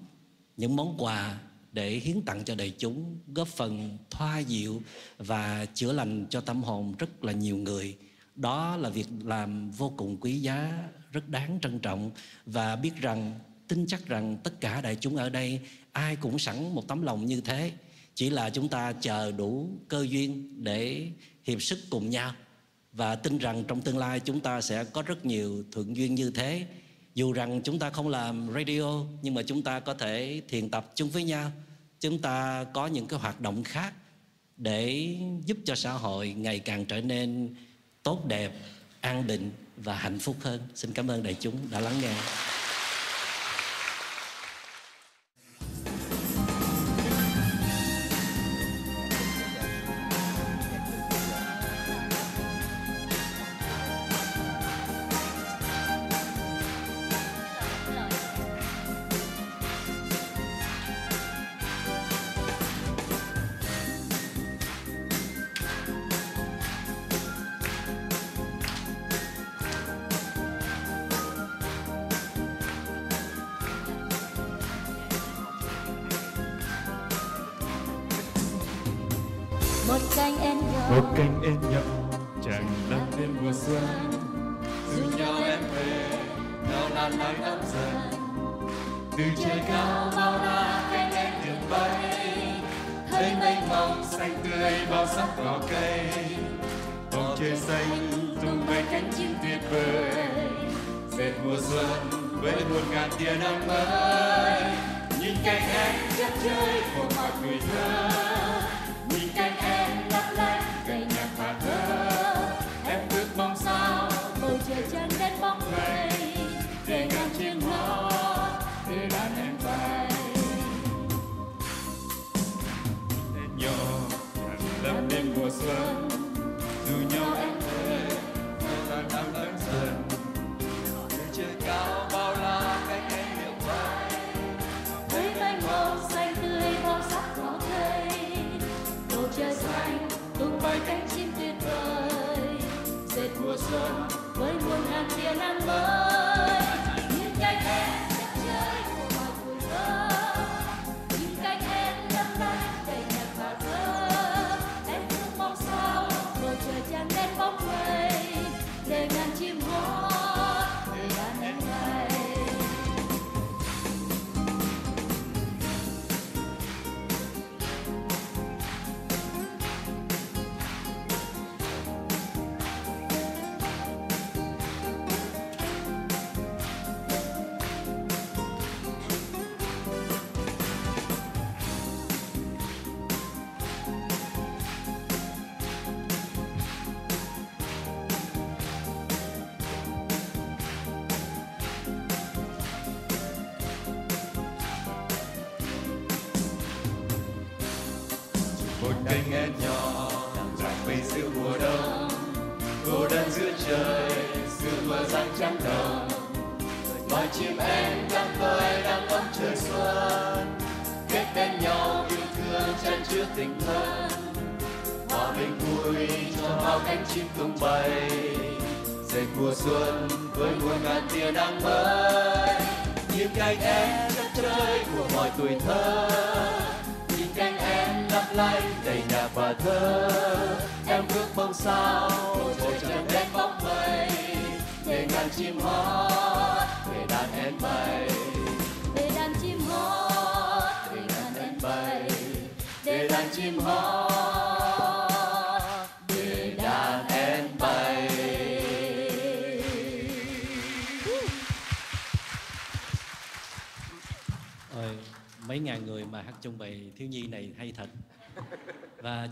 những món quà để hiến tặng cho đại chúng, góp phần thoa dịu và chữa lành cho tâm hồn rất là nhiều người. Đó là việc làm vô cùng quý giá, rất đáng trân trọng và biết rằng, tin chắc rằng tất cả đại chúng ở đây ai cũng sẵn một tấm lòng như thế. Chỉ là chúng ta chờ đủ cơ duyên để hiệp sức cùng nhau. Và tin rằng trong tương lai chúng ta sẽ có rất nhiều thuận duyên như thế dù rằng chúng ta không làm radio, nhưng mà chúng ta có thể thiền tập chung với nhau. Chúng ta có những cái hoạt động khác để giúp cho xã hội ngày càng trở nên tốt đẹp, an định và hạnh phúc hơn. Xin cảm ơn đại chúng đã lắng nghe. thấy mênh mông, xanh tươi bao sắc cỏ cây. Bầu trời xanh tung bay cánh chim tuyệt vời. Dệt mùa xuân với một ngàn tia nắng mới. Nhìn cánh anh chất chơi của mọi người thơ. xuân dù nhau em thề thời gian đang lớn dần từ trên cao bao la cánh em liệu bay thấy mênh xanh tươi bao sắc màu cây bầu trời xanh tung bay cánh chim tuyệt vời dệt mùa xuân với muôn ngàn tia nắng mới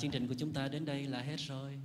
chương trình của chúng ta đến đây là hết rồi.